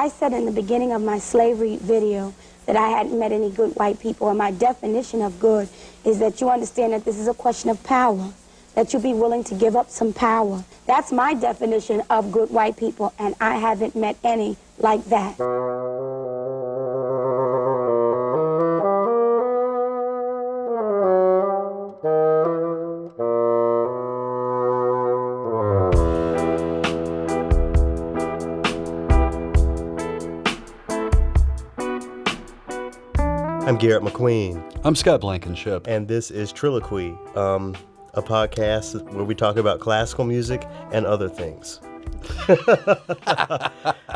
I said in the beginning of my slavery video that I hadn't met any good white people, and my definition of good is that you understand that this is a question of power, that you be willing to give up some power. That's my definition of good white people, and I haven't met any like that. I'm Garrett McQueen, I'm Scott Blankenship. and this is Triloquy, um, a podcast where we talk about classical music and other things. I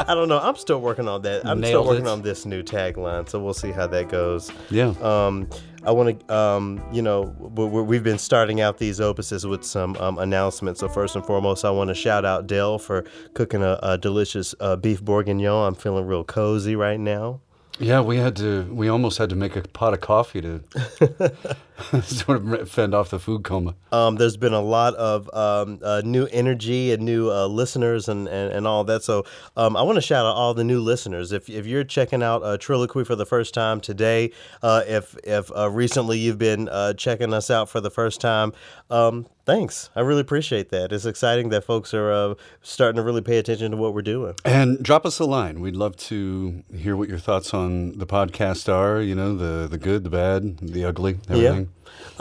don't know. I'm still working on that. I'm still working it. on this new tagline, so we'll see how that goes. Yeah. Um, I want to, um, you know, we- we've been starting out these opuses with some um, announcements. So first and foremost, I want to shout out Dell for cooking a, a delicious uh, beef bourguignon. I'm feeling real cozy right now. Yeah, we had to, we almost had to make a pot of coffee to sort of fend off the food coma. Um, there's been a lot of um, uh, new energy and new uh, listeners and, and, and all that. So um, I want to shout out all the new listeners. If, if you're checking out uh, Triloquy for the first time today, uh, if if uh, recently you've been uh, checking us out for the first time, um, thanks. I really appreciate that. It's exciting that folks are uh, starting to really pay attention to what we're doing. And drop us a line. We'd love to hear what your thoughts on the podcast are, you know, the, the good, the bad, the ugly, everything.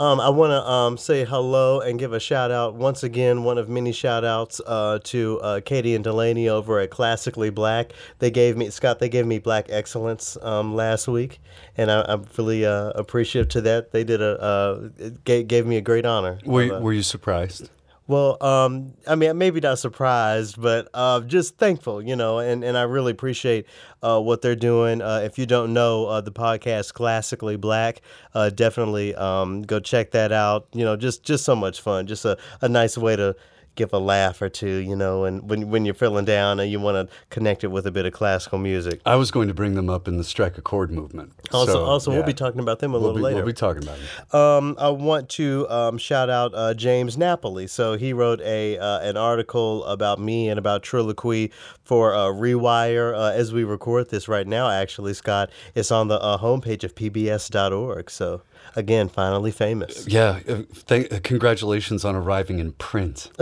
Um, I want to um, say hello and give a shout out once again, one of many shout outs uh, to uh, Katie and Delaney over at Classically Black. They gave me, Scott, they gave me Black Excellence um, last week, and I, I'm really uh, appreciative to that. They did a, uh, it gave, gave me a great honor. Were, of, were you surprised? Well, um, I mean, maybe not surprised, but uh, just thankful, you know, and, and I really appreciate uh, what they're doing. Uh, if you don't know uh, the podcast Classically Black, uh, definitely um, go check that out. You know, just just so much fun, just a, a nice way to give a laugh or two, you know, and when when you're feeling down and you want to connect it with a bit of classical music. I was going to bring them up in the strike a chord movement. Also, So, also we'll be talking about them a We'll little be, later. we'll be talking about it. Um, I want to um, shout out uh, James Napoli. So he wrote a uh, an article about me and about Triloquy for uh, Rewire. Uh, as we record this right now, actually, Scott, it's on the uh, homepage of PBS.org. So again, finally famous. Yeah. uh, Thank, uh, congratulations on arriving in print.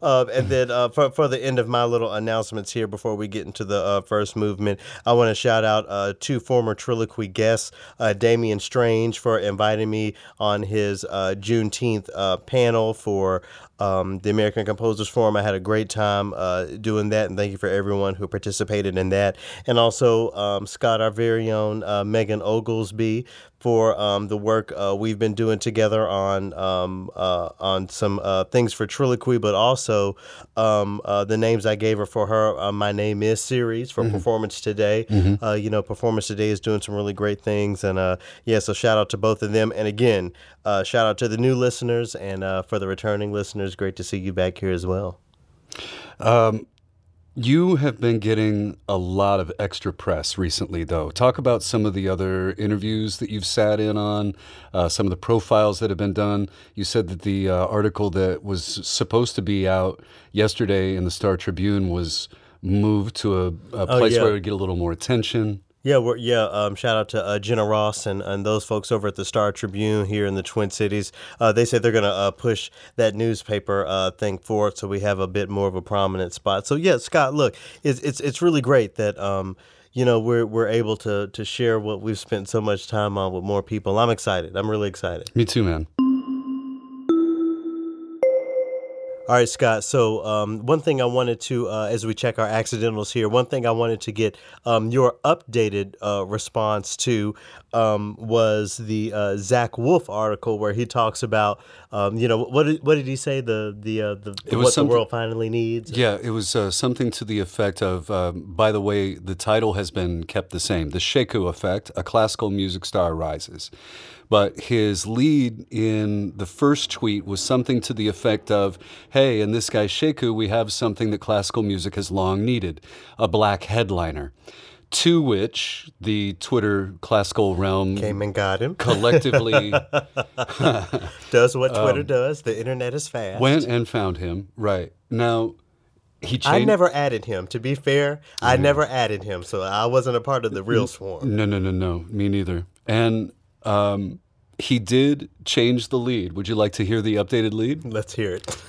Um, and then uh, for, for the end of my little announcements here before we get into the uh, first movement, I want to shout out uh, two former Triloquy guests, uh, Damian Strange for inviting me on his uh, Juneteenth uh, panel for um, the American Composers Forum. I had a great time uh, doing that, and thank you for everyone who participated in that. And also um, Scott, our very own uh, Megan Oglesby, for um, the work uh, we've been doing together on um, uh, on some uh, things for Triloquy, but also um, uh, the names I gave her for her uh, My Name Is series for Performance Today. Uh, you know, Performance Today is doing some really great things, and uh, yeah, so shout out to both of them. And again, uh, shout out to the new listeners and uh, for the returning listeners. Great to see you back here as well. You have been getting a lot of extra press recently, though. Talk about some of the other interviews that you've sat in on, uh, some of the profiles that have been done. You said that the uh, article that was supposed to be out yesterday in the Star Tribune was moved to a, a place yeah. where it would get a little more attention. Yeah, we're, yeah. Um, shout out to uh, Jenna Ross and, and those folks over at the Star Tribune here in the Twin Cities. Uh, they said they're going to uh, push that newspaper uh, thing forward, so we have a bit more of a prominent spot. So yeah, Scott, look, it's it's, it's really great that. Um, you know we're we're able to to share what we've spent so much time on with more people. I'm excited. I'm really excited. Me too, man. All right, Scott. So, um, one thing I wanted to, uh, as we check our accidentals here, one thing I wanted to get um, your updated uh, response to um, was the uh, Zach Woolfe article where he talks about, um, you know, what did, what did he say? The the, uh, the was what the world finally needs. Yeah, it was uh, something to the effect of, um, by the way, the title has been kept the same The Sheku Effect, a classical music star rises. But his lead in the first tweet was something to the effect of, hey, in this guy Sheku, we have something that classical music has long needed a black headliner. To which the Twitter classical realm Came and got him. collectively Does what Um, Twitter does. The internet is fast. went and found him. Right. Now, he changed. I never added him. To be fair, I never added him, so I wasn't a part of the real swarm. No, no, no, no. Me neither. And um, he did change the lead. Would you like to hear the updated lead? Let's hear it.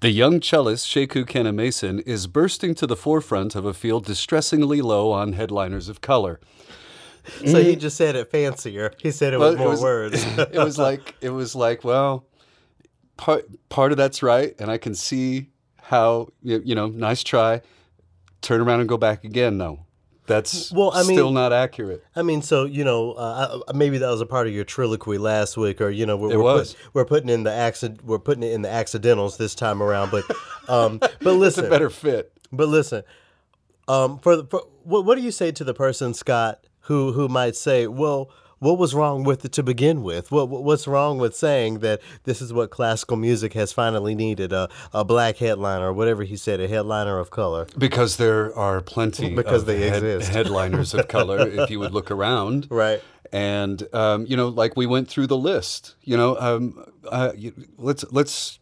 The young cellist Sheku Kanneh-Mason is bursting to the forefront of a field distressingly low on headliners of color. So he just said it fancier. He said it Well, with it more was- words. it was like it was like well, part part of that's right, and I can see how you, you know, nice try. Turn around and go back again. No, that's Well, I mean- still not accurate. I mean, so you know, uh, maybe that was a part of your triloquy last week, or you know, we're, It we're, was. Put, we're putting in the accident, we're putting it in the accidentals this time around. But, um, but It's a listen, better fit. but listen, um, for, the- for what, what do you say to the person, Scott, who who might say, well, what was wrong with it to begin with? What what- what's wrong with saying that this is what classical music has finally needed a a black headliner, or whatever he said, a headliner of color. Because there are plenty Because of they head- exist. headliners of color if you would look around. Right. And um, you know, like we went through the list. You know, um, uh, let's let's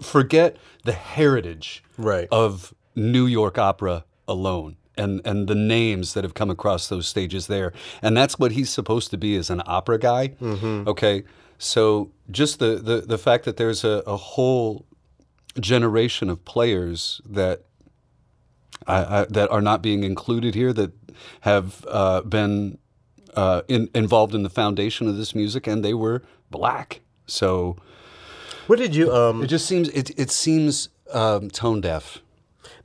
forget the heritage Right. of New York opera alone. And, and the names that have come across those stages there. And that's what he's supposed to be as an opera guy. Okay. So just the, the, the fact that there's a, a whole generation of players that I, I, that are not being included here that have uh, been uh, in, involved in the foundation of this music, and they were black. So What did you um? it just seems it it seems um, tone deaf.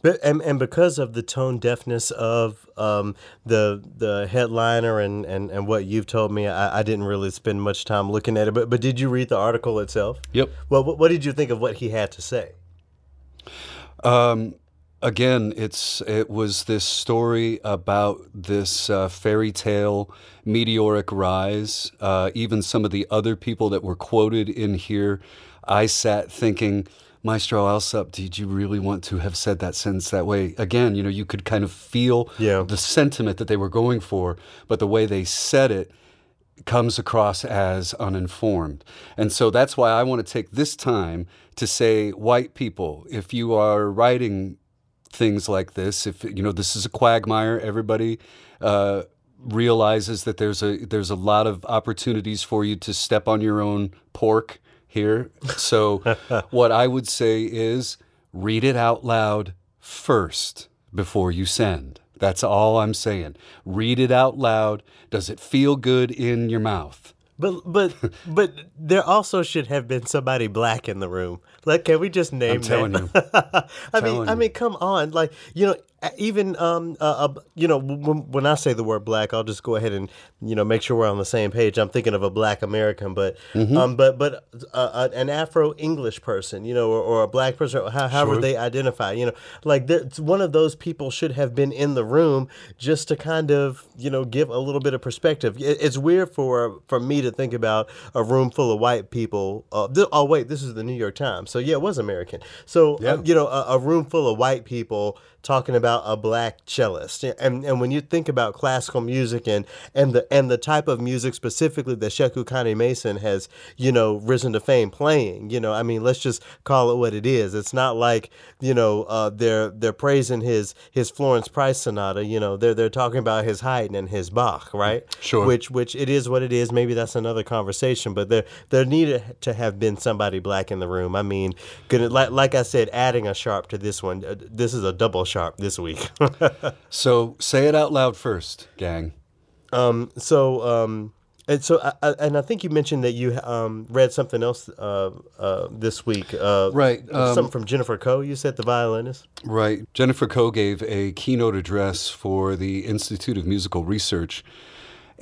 But, and, and because of the tone deafness of um, the the headliner and, and, and what you've told me, I, I didn't really spend much time looking at it. But but did you read the article itself? Yep. Well, what, what did you think of what he had to say? Um, again, it's it was this story about this uh, fairy tale meteoric rise. Uh, even some of the other people that were quoted in here, I sat thinking. Maestro Alsop, did you really want to have said that sentence that way? Again, you know, you could kind of feel Yeah. the sentiment that they were going for, but the way they said it comes across as uninformed. And so that's why I want to take this time to say, white people, if you are writing things like this, if you know this is a quagmire, everybody uh, realizes that there's a there's a lot of opportunities for you to step on your own pork here. So what I would say is read it out loud first before you send. That's all I'm saying. Read it out loud. Does it feel good in your mouth? But but but there also should have been somebody black in the room. Like, can we just name? I'm telling that? you. I mean, Telling I mean, come on. Like, you know, even um, uh, uh, you know, when, when I say the word black, I'll just go ahead and you know make sure we're on the same page. I'm thinking of a black American, but Mm-hmm. um, but but uh, an Afro English person, you know, or, or a black person, or how, however Sure. they identify, you know, like one of those people should have been in the room just to kind of you know give a little bit of perspective. It, it's weird for for me to think about a room full of white people. Uh, th- oh wait, this is the New York Times, so yeah, it was American. So uh, Yeah. you know, a, a room full of white people talking about a black cellist, and and when you think about classical music and and the and the type of music specifically that Sheku Kanneh-Mason has, you know, risen to fame playing. You know, I mean, let's just call it what it is. It's not like you know uh, they're they're praising his his Florence Price sonata. You know, they're they're talking about his Haydn and his Bach, right? Sure. Which which it is what it is. Maybe that's another conversation. But there there needed to have been somebody black in the room. I mean, gonna, like like I said, adding a sharp to this one. uh, This is a double sharp this week. So say it out loud first, gang. um, so um, and so I, I, and I think you mentioned that you um, read something else uh, uh, this week. Uh, Right, um, something from Jennifer Koh. You said the violinist. Right. Jennifer Koh gave a keynote address for the Institute of Musical Research,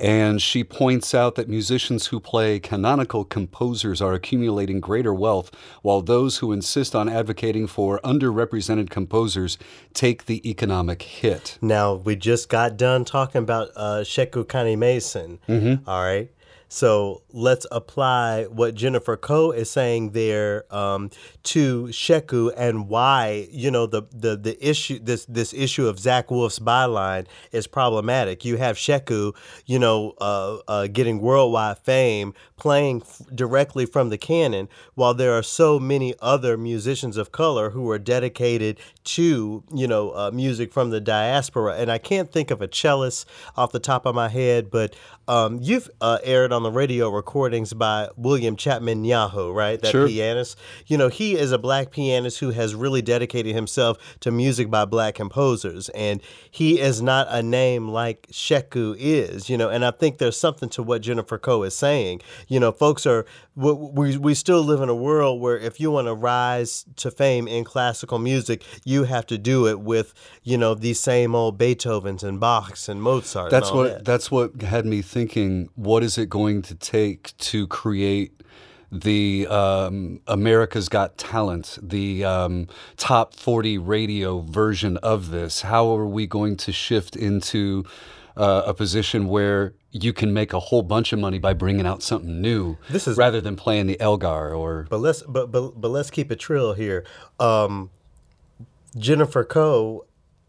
and she points out that musicians who play canonical composers are accumulating greater wealth, while those who insist on advocating for underrepresented composers take the economic hit. Now we just got done talking about uh, Sheku Kanneh-Mason. Mm-hmm. all right. So let's apply what Jennifer Koh is saying there um, to Sheku and why you know the the the issue this this issue of Zach Woolfe's byline is problematic. You have Sheku, you know, uh, uh, getting worldwide fame, playing f- directly from the canon, while there are so many other musicians of color who are dedicated to you know uh, music from the diaspora. And I can't think of a cellist off the top of my head, but um, you've uh, aired on the radio recordings by William Chapman Nyaho, right? That Sure. pianist. You know, he is a black pianist who has really dedicated himself to music by black composers, and he is not a name like Sheku is. You know, and I think there's something to what Jennifer Koh is saying. You know, folks are we we, still live in a world where if you want to rise to fame in classical music, you have to do it with you know these same old Beethovens and Bachs and Mozart. That's and what that. that's what had me thinking. What is it going to take to create the um, America's Got Talent, the um, top forty radio version of this? How are we going to shift into uh, a position where you can make a whole bunch of money by bringing out something new, This is- rather than playing the Elgar or But let's but but but let's keep it trill here. Um, Jennifer Koh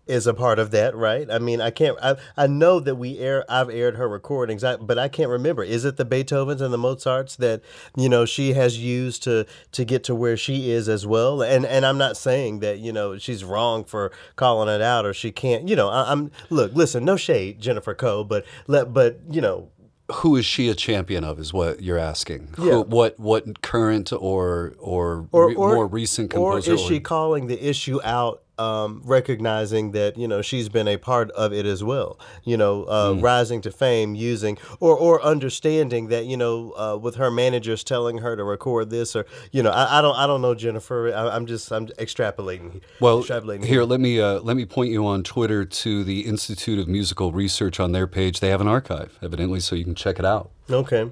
is a part of that, right? I mean, I can't. I I know that we air. I've aired her recordings, I, but I can't remember. Is it the Beethovens and the Mozarts that you know she has used to to get to where she is as well? And and I'm not saying that you know she's wrong for calling it out or she can't. You know, I, I'm look. Listen, no shade, Jennifer Koh, but let but you know who is she a champion of? Is what you're asking? Yeah. Who, what what current or or, or, re- or more recent or is she calling the issue out um, recognizing that you know she's been a part of it as well you know uh, Hmm. rising to fame using or or understanding that you know uh, with her managers telling her to record this or you know I, I don't I don't know Jennifer I, I'm just I'm extrapolating Well, extrapolating here let me uh, let me point you on Twitter to the Institute of Musical Research on their page. They have an archive, evidently, so you can check it out. Okay.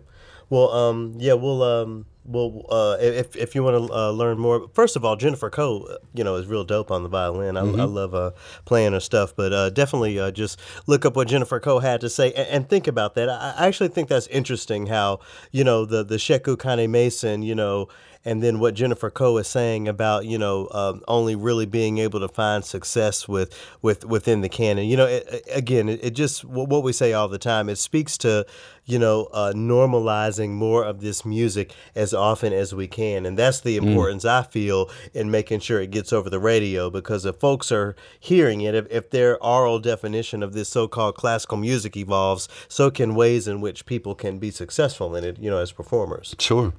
Well, um, yeah, we'll, um, we'll, uh, if if you want to uh, learn more, first of all, Jennifer Koh, uh, you know, is real dope on the violin. I, I love uh, playing her stuff, but uh, definitely uh, just look up what Jennifer Koh had to say and, and think about that. I, actually think that's interesting. How you know the the Sheku Kanneh-Mason, you know. And then what Jennifer Coe is saying about you know um, only really being able to find success with with within the canon. You know, it, again, it, it just wh- what we say all the time. It speaks to you know uh, normalizing more of this music as often as we can, and that's the importance I feel in making sure it gets over the radio. Because if folks are hearing it, if, if their oral definition of this so-called classical music evolves, so can ways in which people can be successful in it. You know, as performers. Sure.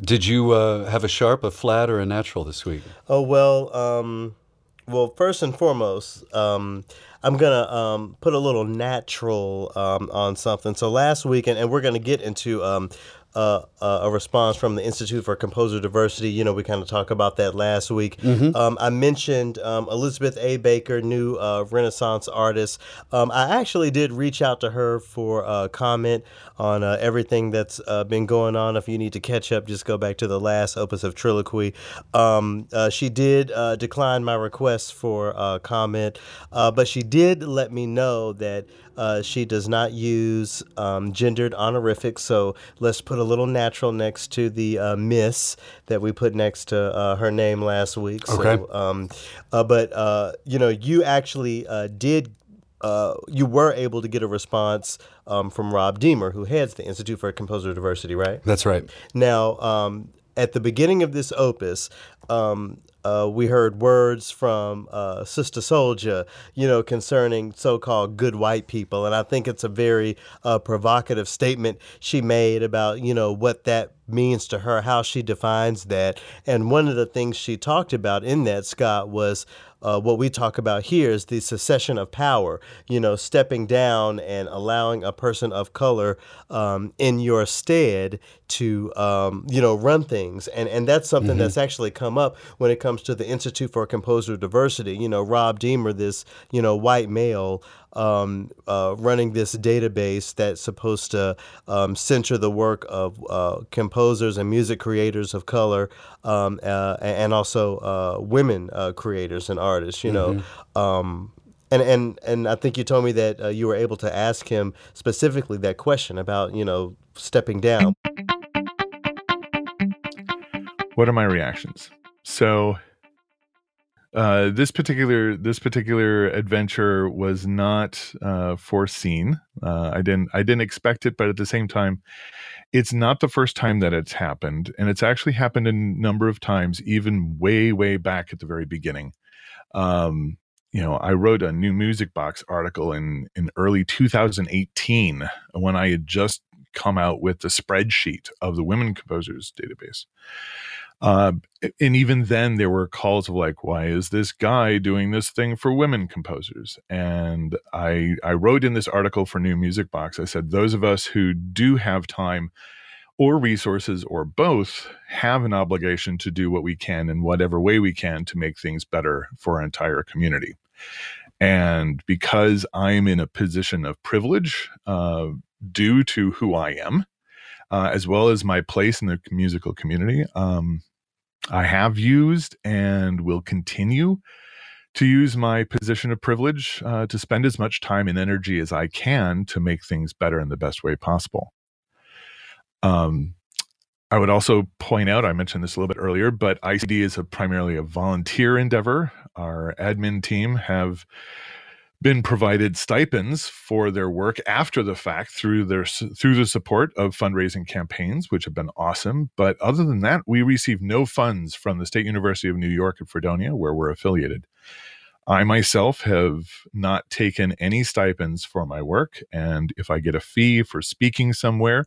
Did you uh, have a sharp, a flat, or a natural this week? Oh well, um, well first and foremost, um, I'm gonna um, put a little natural um, on something. So last week, and, and we're gonna get into um, uh, a response from the Institute for Composer Diversity. You know, we kind of talked about that last week. Um, I mentioned um, Elizabeth A. Baker, new uh, Renaissance artist. Um, I actually did reach out to her for a comment on uh, everything that's uh, been going on. If you need to catch up, just go back to the last opus of Triloquy. Um, uh, she did uh, decline my request for uh, comment, uh, but she did let me know that uh, she does not use um, gendered honorifics. So let's put a little natural next to the uh, Miss that we put next to uh, her name last week. Okay. So, um, uh, but uh, you know, you actually uh, did uh, you were able to get a response um, from Rob Deemer, who heads the Institute for Composer Diversity, right? That's right. Now, um, at the beginning of this opus, um, uh, we heard words from uh, Sister Souljah, you know, concerning so-called good white people, and I think it's a very uh, provocative statement she made about, you know, what that means to her, how she defines that, and one of the things she talked about in that Scott was uh, what we talk about here is the secession of power, you know, stepping down and allowing a person of color um, in your stead to, um, you know, run things. And, and that's something that's actually come up when it comes to the Institute for Composer Diversity. You know, Rob Deemer, this, you know, white male, um, uh, running this database that's supposed to um, center the work of uh, composers and music creators of color um, uh, and also uh, women uh, creators and artists. You know, um, And and and I think you told me that uh, you were able to ask him specifically that question about you know stepping down. What are my reactions? So uh, this particular this particular adventure was not uh, foreseen. Uh, I didn't I didn't expect it, but at the same time, it's not the first time that it's happened, and it's actually happened a number of times, even way way back at the very beginning. Um, you know, I wrote a new music box article in in early 2018 when I had just come out with the spreadsheet of the women composers database. Uh, and even then, there were calls of like, "Why is this guy doing this thing for women composers?" And I I wrote in this article for New Music Box. I said, "Those of us who do have time." Or resources, or both, have an obligation to do what we can in whatever way we can to make things better for our entire community. And because I'm in a position of privilege uh, due to who I am, uh, as well as my place in the musical community, um, I have used and will continue to use my position of privilege uh, to spend as much time and energy as I can to make things better in the best way possible. Um, I would also point out, I mentioned this a little bit earlier, but ICD is a primarily a volunteer endeavor. Our admin team have been provided stipends for their work after the fact through their through the support of fundraising campaigns which have been awesome. But other than that we receive no funds from the state university of new york at fredonia where we're affiliated. I myself have not taken any stipends for my work and if i get a fee for speaking somewhere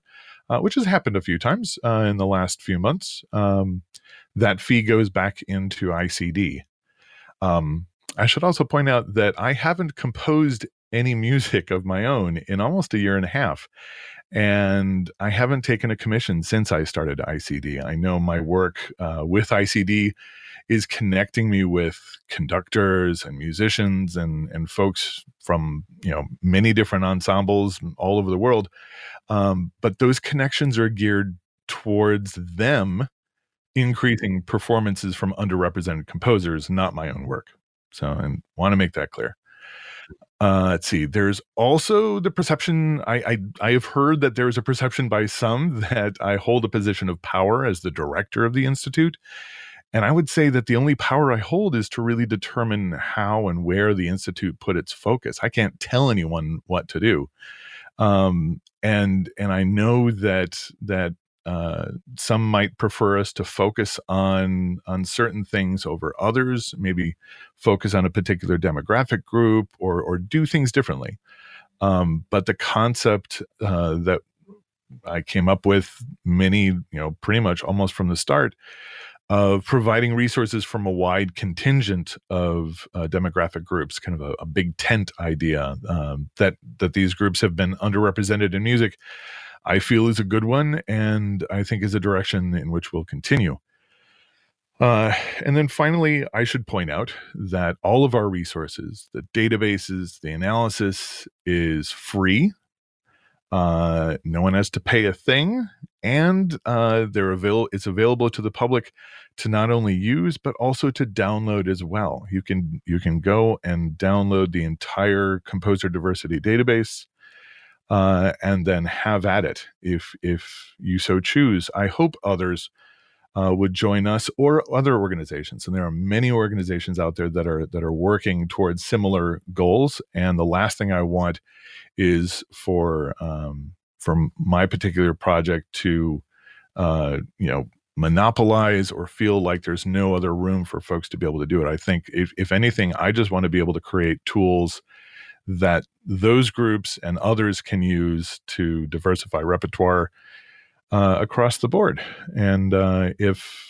uh, which has happened a few times uh, in the last few months um, that fee goes back into icd um, I should also point out that I haven't composed any music of my own in almost a year and a half. And I haven't taken a commission since I started ICD. I know my work uh, with ICD is connecting me with conductors and musicians and, and folks from you know many different ensembles all over the world. Um, but those connections are geared towards them increasing performances from underrepresented composers, not my own work. So, I want to make that clear. Uh, let's see. There's also the perception. I, I I have heard that there is a perception by some that I hold a position of power as the director of the institute, and I would say that the only power I hold is to really determine how and where the institute put its focus. I can't tell anyone what to do, um, and and I know that that uh, some might prefer us to focus on on certain things over others maybe focus on a particular demographic group or or do things differently um, but the concept uh, that i came up with many you know pretty much almost from the start of providing resources from a wide contingent of uh, demographic groups, kind of a, a big tent idea um, that that these groups have been underrepresented in music. I feel is a good one, and I think is a direction in which we'll continue. Uh, and then finally, I should point out that all of our resources, the databases, the analysis is free. Uh, no one has to pay a thing, and uh, they're avail- it's available to the public to not only use but also to download as well. You can you can go and download the entire composer diversity database uh, and then have at it if if you so choose. I hope others uh, would join us or other organizations, and there are many organizations out there that are that are working towards similar goals. And the last thing I want is for um, for my particular project to uh, you know monopolize or feel like there's no other room for folks to be able to do it. I think if, if anything, I just want to be able to create tools that those groups and others can use to diversify repertoire uh, across the board. And uh, if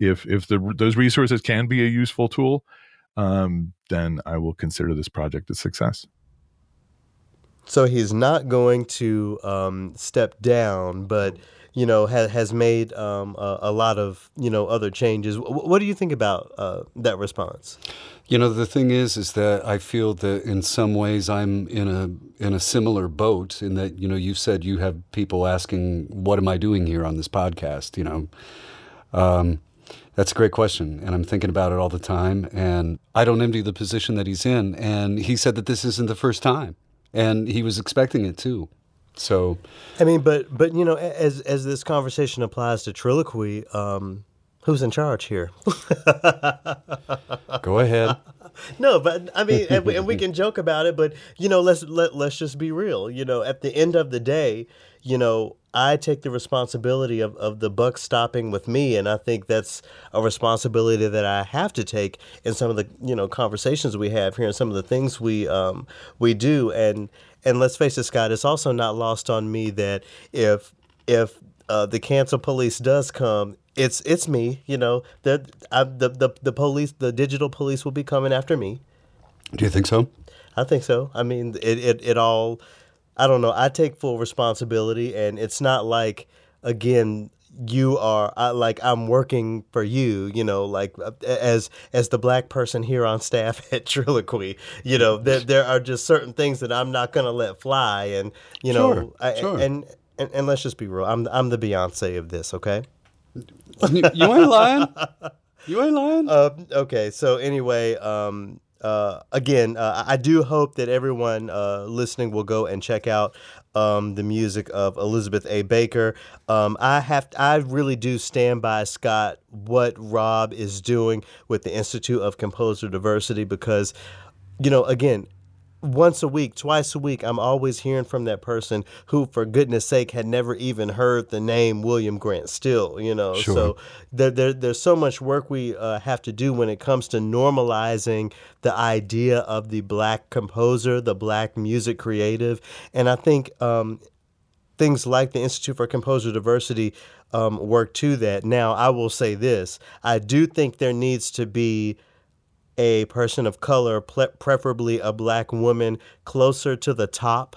if if the, those resources can be a useful tool, um, then I will consider this project a success. So he's not going to um, step down, but you know ha- has made um, a, a, lot of you know other changes. W- what do you think about uh, that response? You know, the thing is, is that I feel that in some ways I'm in a in a similar boat. In that, you know, you said you have people asking, "What am I doing here on this podcast?" You know, um, That's a great question, and I'm thinking about it all the time. And I don't envy the position that he's in. And he said that this isn't the first time, and he was expecting it too. So, I mean, but but you know, as as this conversation applies to Triloquy, um, who's in charge here? go ahead. no, but I mean, and we, and we can joke about it, but you know, let's let let's just be real. You know, at the end of the day, you know, I take the responsibility of, of the buck stopping with me, and I think that's a responsibility that I have to take in some of the you know conversations we have here and some of the things we um, we do. And and let's face it, Scott, it's also not lost on me that if if uh, the cancel police does come, it's it's me. You know, the, the the the police, the digital police, will be coming after me. Do you think so? I think so. I mean, it it, it all. I don't know. I take full responsibility, and it's not like again you are I, like I'm working for you, you know, like uh, as as the black person here on staff at Triloquy, you know, there there are just certain things that I'm not going to let fly and you know, Sure, I, sure. and, and and let's just be real. I'm I'm the Beyonce of this, okay? you ain't lying. You ain't lying. Uh, okay, so anyway, um, uh, again, uh, I do hope that everyone uh, listening will go and check out um, the music of Elizabeth A. Baker. Um, I have, I really do stand by Scott what Rob is doing with the Institute of Composer Diversity because, you know, again. Once a week, twice a week, I'm always hearing from that person who, for goodness sake, had never even heard the name William Grant Still, you know. Sure. So there, there, there's so much work we uh, have to do when it comes to normalizing the idea of the black composer, the black music creative. And I think um, things like the Institute for Composer Diversity um, work to that. Now, I will say this I do think there needs to be a person of color, ple- preferably a black woman, closer to the top.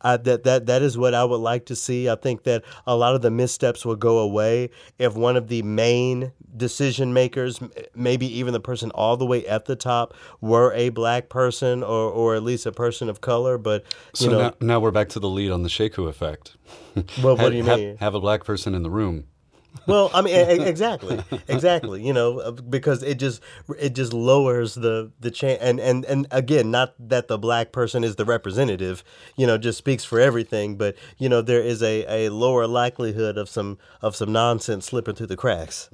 I, that that that is what I would like to see. I think that a lot of the missteps will go away if one of the main decision makers, maybe even the person all the way at the top, were a black person or, or at least a person of color. But you so know, now, now we're back to the lead on the Sheku effect. well, what have, do you have- mean? Have, a black person in the room. Well, I mean, exactly, exactly. You know, uh, because it just it just lowers the the chance, and and and again, not that the black person is the representative. You know, just speaks for everything, but you know, there is a a lower likelihood of some of some nonsense slipping through the cracks.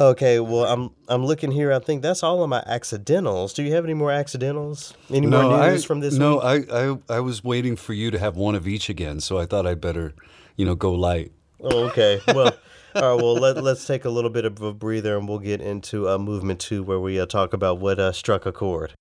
Okay, well, I'm I'm looking here. I think that's all of my accidentals. Do you have any more accidentals? Any more news I, from this no, week? I, I I was waiting for you to have one of each again, so I thought I'd better, you know, go light. Oh, okay. Well, all right. Well, let, let's take a little bit of a breather, and we'll get into uh, movement two, where we uh, talk about what uh, struck a chord.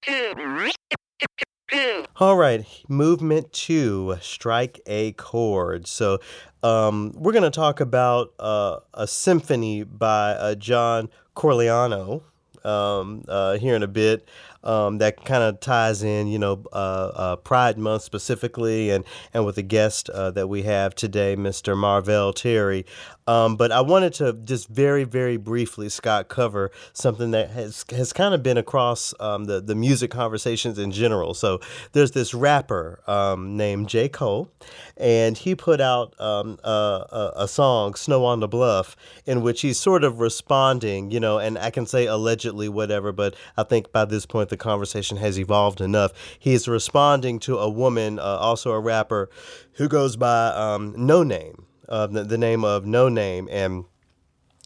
All right, movement two, strike a chord. So, um, we're going to talk about uh, a symphony by uh, John Corigliano um, uh, here in a bit. Um, that kind of ties in, you know, uh, uh, Pride Month specifically, and and with the guest uh, that we have today, Mr. Marvell Terry. Um, but I wanted to just very, very briefly, Scott, cover something that has has kind of been across um, the the music conversations in general. So there's this rapper um, named J. Cole, and he put out um, a, a, a song, "Snow on the Bluff," in which he's sort of responding, you know, and I can say allegedly whatever, but I think by this point the conversation has evolved enough. He's responding to a woman, uh, also a rapper, who goes by um, No Name, uh, the, the name of No Name, and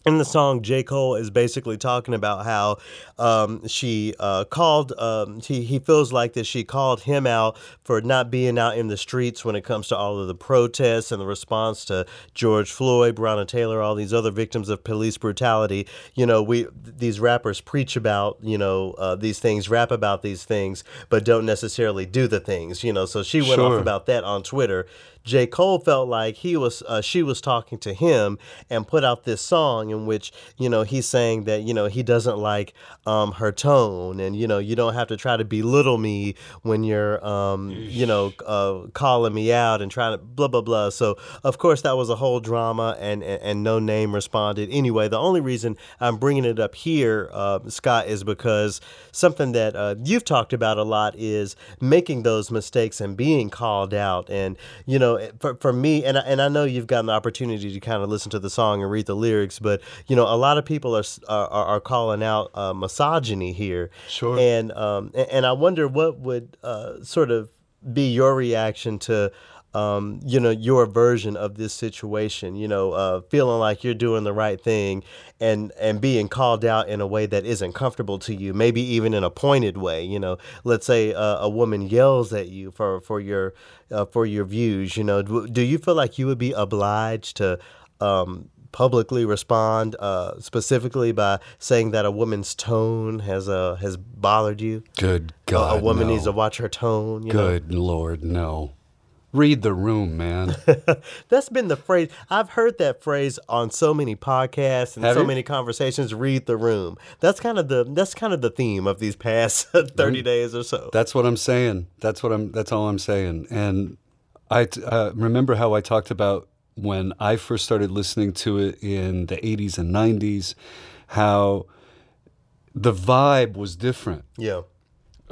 in the song, J. Cole is basically talking about how um, she uh, called, um, he, he feels like that she called him out for not being out in the streets when it comes to all of the protests and the response to George Floyd, Breonna Taylor, all these other victims of police brutality. You know, we these rappers preach about, you know, uh, these things, rap about these things, but don't necessarily do the things, you know. So she went off about that on Twitter. J. Cole felt like he was uh, she was talking to him and put out this song in which you know he's saying that you know he doesn't like um, her tone and you know you don't have to try to belittle me when you're um, you know uh, calling me out and trying to blah blah blah. So of course that was a whole drama and and, and no name responded anyway. The only reason I'm bringing it up here, uh, Scott, is because something that uh, you've talked about a lot is making those mistakes and being called out and you know for, for me and I, and I know you've gotten the opportunity to kind of listen to the song and read the lyrics but you know, a lot of people are are, are calling out uh, misogyny here. Sure. And um, a- and I wonder what would uh, sort of be your reaction to. Um, you know your version of this situation. You know, uh, feeling like you're doing the right thing, and and being called out in a way that isn't comfortable to you. Maybe even in a pointed way. You know, let's say uh, a woman yells at you for for your uh, for your views. You know, do, do you feel like you would be obliged to um, publicly respond uh, specifically by saying that a woman's tone has uh, has bothered you? Good God. a woman no. needs to watch her tone. You know? Good Lord, no. Read the room, man. That's been the phrase. I've heard that phrase on so many podcasts and Have so you? many conversations. Read the room. That's kind of the that's kind of the theme of these past thirty days or so. That's what I'm saying. That's what I'm. That's all I'm saying. And I uh, remember how I talked about when I first started listening to it in the 80s and 90s, how the vibe was different. yeah.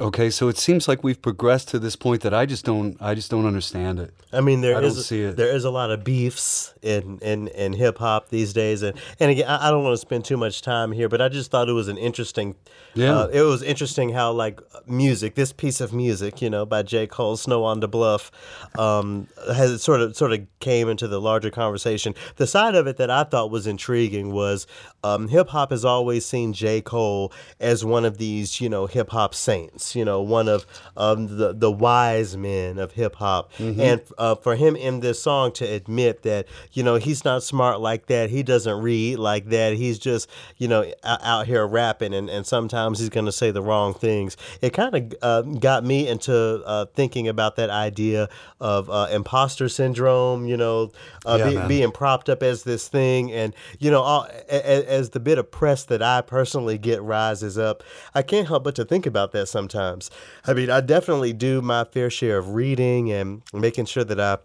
Okay, so it seems like we've progressed to this point that I just don't. I just don't understand it. I mean, there I is it. there is a lot of beefs in in, in hip hop these days, and and again, I, I don't want to spend too much time here, but I just thought it was an interesting. Yeah. uh, it was interesting how like music, this piece of music, you know, by J Cole, "Snow on the Bluff," um, has sort of sort of came into the larger conversation. The side of it that I thought was intriguing was um, hip hop has always seen J Cole as one of these, you know, hip hop saints, you know, one of um, the the wise men of hip hop, and uh, for him in this song to admit that, you know, he's not smart like that, he doesn't read like that, he's just, you know, out here rapping, and, and sometimes he's going to say the wrong things. It kind of uh, got me into uh, thinking about that idea of uh, imposter syndrome, you know, uh, Yeah, be- being propped up as this thing, and you know, all, as the bit of press that I personally get rises up, I can't help but to think about that sometimes. I mean, I definitely do my fair share of reading and making sure that I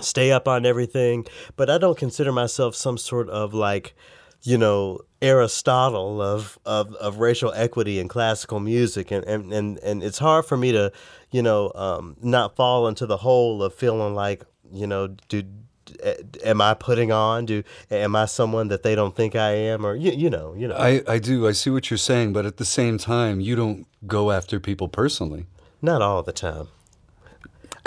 stay up on everything, but I don't consider myself some sort of like, you know, Aristotle of, of, of racial equity and classical music. And, and, and, and it's hard for me to, you know, um, not fall into the hole of feeling like, you know, do, am I putting on? Do am I someone that they don't think I am? Or you, you know, you know. I, I do. I see what you're saying, but at the same time, you don't go after people personally. not all the time.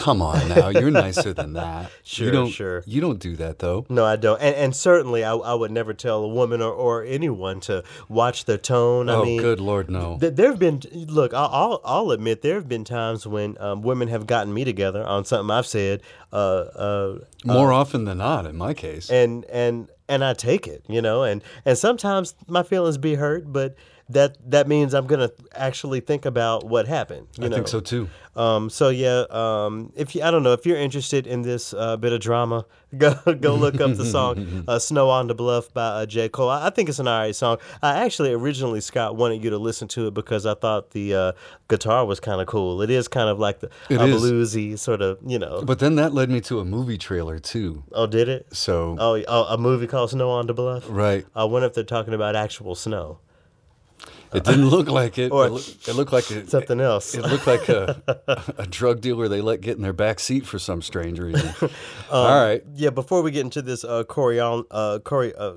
Come on now, you're nicer than that. Sure, you don't, sure. You don't do that though. No, I don't. And, and certainly, I, I would never tell a woman or, or anyone to watch their tone. I oh, mean, good lord, no. Th- There have been, look, I'll, I'll, I'll admit, there have been times when um, women have gotten me together on something I've said, uh, uh, More often than not, in my case. and and and I take it, you know, and and sometimes my feelings be hurt, but that that means I'm gonna actually think about what happened. You I know? think so too. Um, so yeah, um, if you, I don't know if you're interested in this uh, bit of drama, go go look up the song uh, "Snow on the Bluff" by uh, J Cole. I, I think it's an alright song. I actually originally Scott wanted you to listen to it because I thought the uh, guitar was kind of cool. It is kind of like the It a is. bluesy sort of, you know. But then that led me to a movie trailer too. oh, did it? So Oh, oh, a movie called "Snow on the Bluff." right, I wonder if they're talking about actual snow, it didn't look like it. Or it, loo- it looked like a, something else. It looked like a, a drug dealer they let get in their back seat for some strange reason. Um, All right, yeah, before we get into this, uh, Coriol, uh, Cori, uh,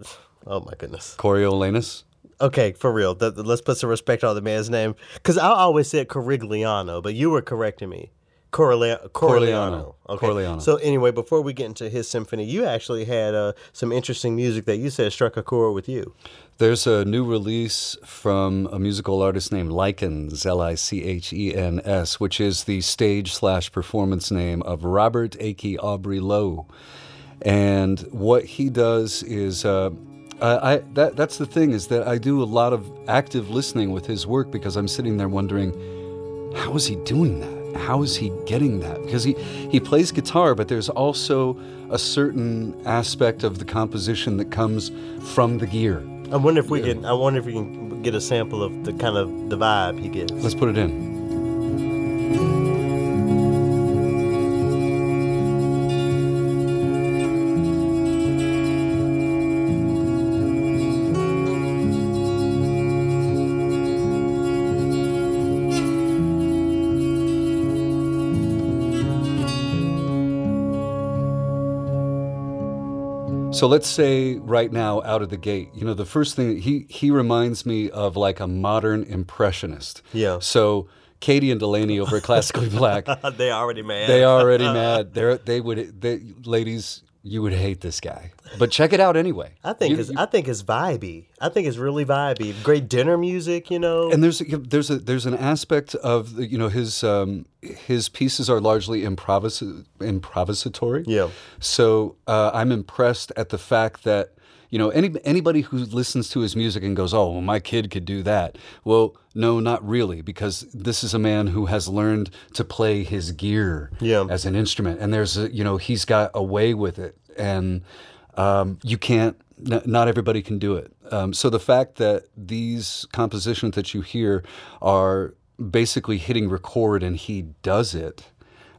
oh my goodness. Coriolanus. Okay, for real. Th- th- let's put some respect on the man's name. Because I always said Corigliano, but you were correcting me. Corle- Corleano. Corleano. Okay. Corleano. So anyway, before we get into his symphony, you actually had uh, some interesting music that you said struck a chord with you. There's a new release from a musical artist named Lichens, L I C H E N S, which is the stage slash performance name of Robert Aiki Aubrey Lowe. And what he does is, uh, I, I that that's the thing is that I do a lot of active listening with his work because I'm sitting there wondering, how is he doing that? How is he getting that? Because he, he plays guitar, but there's also a certain aspect of the composition that comes from the gear. I wonder if we can. I wonder if we can get a sample of the kind of the vibe he gets. Let's put it in. So let's say right now, out of the gate, you know, the first thing he he reminds me of like a modern impressionist. Yeah. So Katie and Delaney over at Classically Black, they already mad. they are already mad. They're they would they ladies, you would hate this guy, but check it out anyway. I think You- it's I think it's vibey. I think it's really vibey. Great dinner music, you know. and there's there's a there's an aspect of the- you know his um, his pieces are largely improvis- improvisatory. Yeah. So uh, I'm impressed at the fact that you know any anybody who listens to his music and goes, "Oh, well, my kid could do that." Well, no, not really, because this is a man who has learned to play his gear Yeah. as an instrument, and there's a you know he's got a way with it, and um, you can't. N- not everybody can do it. Um, so the fact that these compositions that you hear are basically hitting record and he does it,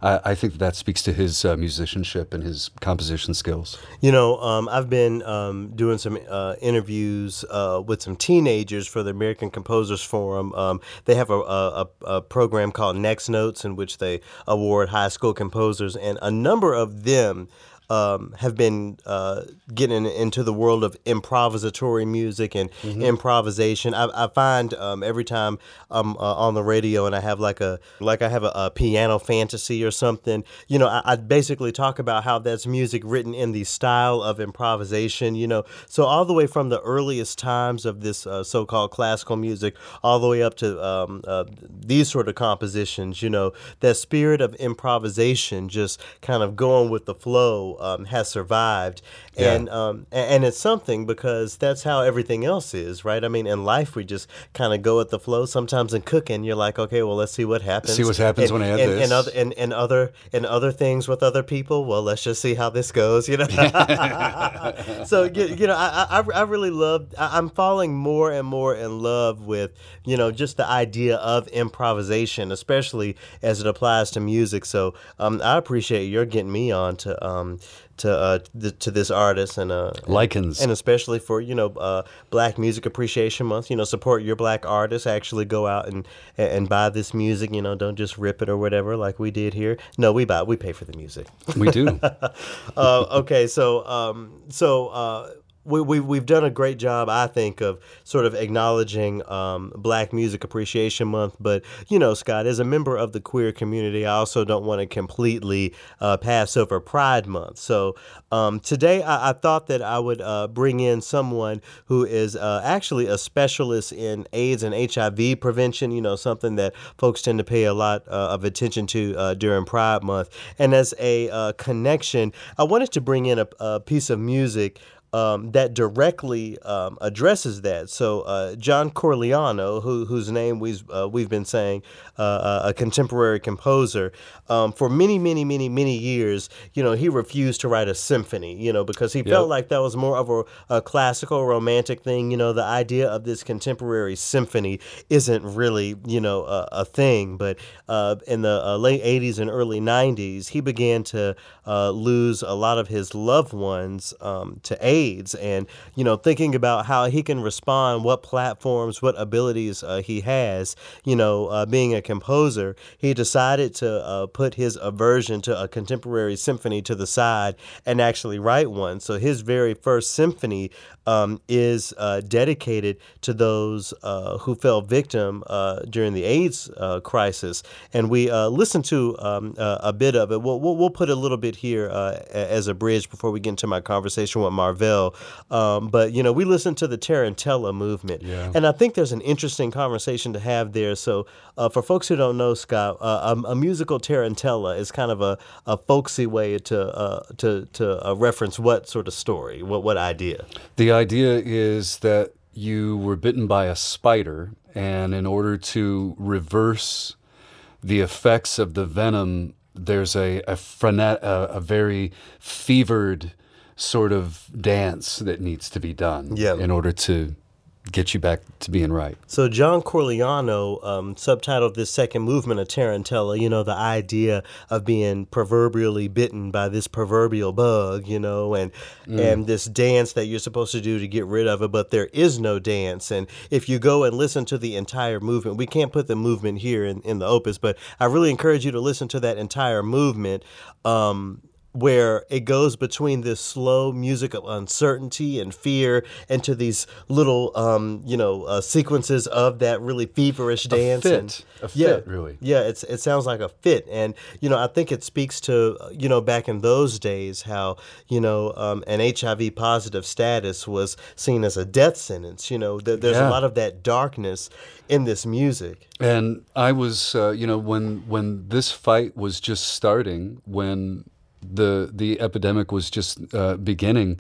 I, I think that speaks to his uh, musicianship and his composition skills. You know, um, I've been um, doing some uh, interviews uh, with some teenagers for the American Composers Forum. Um, they have a, a, a a program called Next Notes in which they award high school composers, and a number of them. Um, have been uh, getting into the world of improvisatory music and improvisation. I, I find um, every time I'm uh, on the radio and I have like a like I have a, a piano fantasy or something, you know, I, I basically talk about how that's music written in the style of improvisation. You know, so all the way from the earliest times of this uh, so-called classical music, all the way up to um, uh, these sort of compositions. You know, that spirit of improvisation, just kind of going with the flow, um, has survived, and um, and it's something because that's how everything else is, right? I mean, in life we just kind of go with the flow. Sometimes in cooking, you're like, okay, well, let's see what happens. See what happens And- when I add and, this. And other and, and other and other things with other people. Well, let's just see how this goes. You know. so you, you know, I, I I really love. I, I'm falling more and more in love with you know just the idea of improvisation, especially as it applies to music. So um, I appreciate your getting me on to um to uh th- to this artist and uh Lichens. and especially for you know uh, Black Music Appreciation Month. You know, support your black artists. Actually, go out and and buy this music. You know, don't just rip it or whatever like we did here. No, we buy. We pay for the music. We do. uh, okay, so um, so uh, we, we we've done a great job, I think, of sort of acknowledging um, Black Music Appreciation Month. But you know, Scott, as a member of the queer community, I also don't want to completely uh, pass over Pride Month. So um, today, I, I thought that I would uh, bring in someone who is uh, actually a specialist in AIDS and HIV prevention. You know, something that folks tend to pay a lot uh, of attention to uh, during Pride Month. And as a uh, connection, I wanted to bring in a, a piece of music. Um, that directly um, addresses that. So uh, John Corigliano, who, whose name we've uh, we've been saying, uh, uh, a contemporary composer, um, for many many many many years, you know, he refused to write a symphony, you know, because he felt like that was more of a, a classical romantic thing. You know, the idea of this contemporary symphony isn't really you know a, a thing. But uh, in the uh, late '80s and early '90s, he began to uh, lose a lot of his loved ones um, to AIDS, and you know, thinking about how he can respond, what platforms, what abilities uh, he has. You know, uh, being a composer, he decided to uh, put his aversion to a contemporary symphony to the side and actually write one. So his very first symphony um, is uh, dedicated to those uh, who fell victim uh, during the AIDS crisis. And we listened to um, a bit of it. We'll, we'll, put a little bit here as a bridge before we get into my conversation with Marvell. Um, but, you know, we listen to the Tarantella movement. Yeah. And I think there's an interesting conversation to have there. So, uh, for folks who don't know, Scott, uh, a, a musical tarantella is kind of a, a folksy way to uh, to to uh, reference what sort of story, what what idea. The idea is that you were bitten by a spider, and in order to reverse the effects of the venom, there's a a, frenet, a, a very fevered sort of dance that needs to be done Yeah. in order to get you back to being right. So John Corigliano um, subtitled this second movement of Tarantella, you know, the idea of being proverbially bitten by this proverbial bug, you know, and and this dance that you're supposed to do to get rid of it, but there is no dance. And if you go and listen to the entire movement, we can't put the movement here in, in the opus, but I really encourage you to listen to that entire movement. Um, where it goes between this slow music of uncertainty and fear into these little um, you know uh, sequences of that really feverish dance a fit, and a fit, yeah really. yeah it's it sounds like a fit. And you know I think it speaks to you know back in those days how you know um, an HIV positive status was seen as a death sentence you know th- there's Yeah. a lot of that darkness in this music. And I was, uh, you know, when when this fight was just starting, when the the epidemic was just uh, beginning,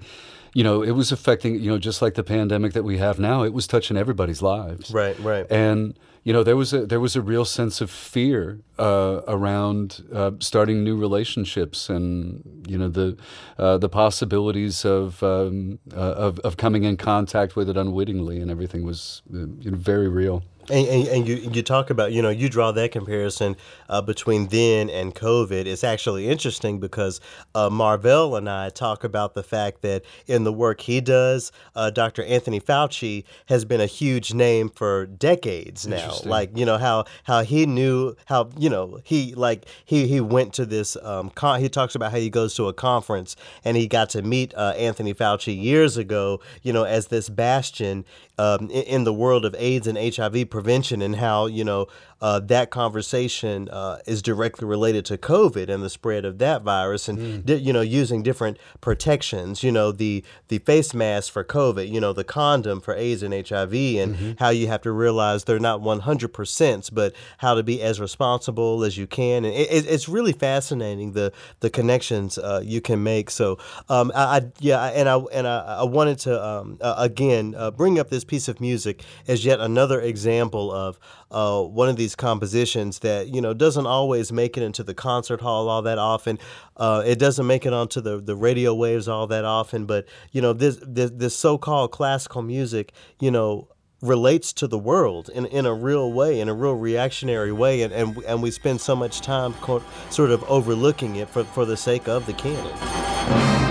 you know, it was affecting, you know, just like the pandemic that we have now, it was touching everybody's lives. right right And you know, there was a there was a real sense of fear uh, around uh, starting new relationships, and you know the uh, the possibilities of, um, uh, of of coming in contact with it unwittingly, and everything was uh, you know, very real. And, and, and you you talk about you know you draw that comparison uh, between then and COVID. It's actually interesting because uh, Marvell and I talk about the fact that in the work he does, uh, Dr. Anthony Fauci has been a huge name for decades now. Like you know how how he knew how you know he like he he went to this um, con- he talks about how he goes to a conference and he got to meet uh, Anthony Fauci years ago. You know as this bastion um, in, in the world of AIDS and HIV prevention and how you know uh, that conversation uh, is directly related to COVID and the spread of that virus, and di- you know using different protections. You know the the face mask for COVID, you know the condom for AIDS and HIV, and how you have to realize they're not one hundred percent, but how to be as responsible as you can. And it, it, it's really fascinating the the connections uh, you can make. So um, I, I yeah, and I and I, I wanted to um, uh, again uh, bring up this piece of music as yet another example of uh, one of these compositions that you know doesn't always make it into the concert hall all that often. Uh, it doesn't make it onto the, the radio waves all that often. But you know this this, this so-called classical music, you know. Relates to the world in, in a real way, in a real reactionary way, and, and, and we spend so much time co- sort of overlooking it for, for the sake of the canon.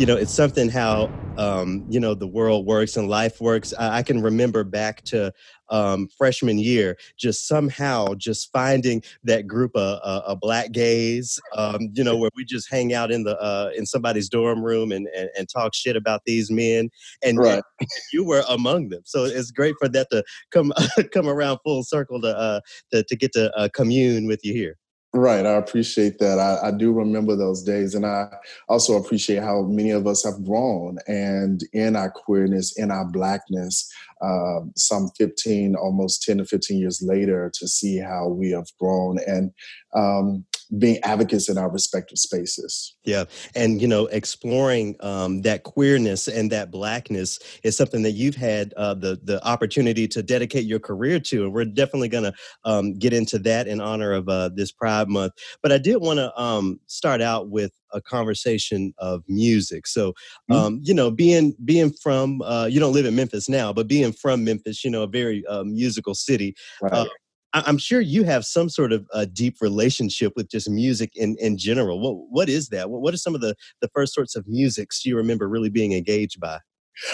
You know it's something how um, you know the world works and life works. I, I can remember back to um, freshman year just somehow just finding that group of, uh, of black gays um, you know where we just hang out in the uh, in somebody's dorm room and, and, and talk shit about these men and Right. you were among them. So it's great for that to come come around full circle to uh, to, to get to uh, commune with you here Right. I appreciate that. I, I do remember those days. And I also appreciate how many of us have grown and in our queerness, in our blackness, uh, some 15, almost 10 to 15 years later, to see how we have grown and um, being advocates in our respective spaces. Yeah, and you know, exploring um, that queerness and that blackness is something that you've had uh, the the opportunity to dedicate your career to, and we're definitely going to um, get into that in honor of uh, this Pride Month. But I did want to um, start out with a conversation of music. So, Mhm. um, you know, being being from uh, you don't live in Memphis now, but being from Memphis, you know, a very uh, musical city. Right. Uh, I'm sure you have some sort of uh, deep relationship with just music in, in general. What what is that? What what are some of the the first sorts of musics you remember really being engaged by?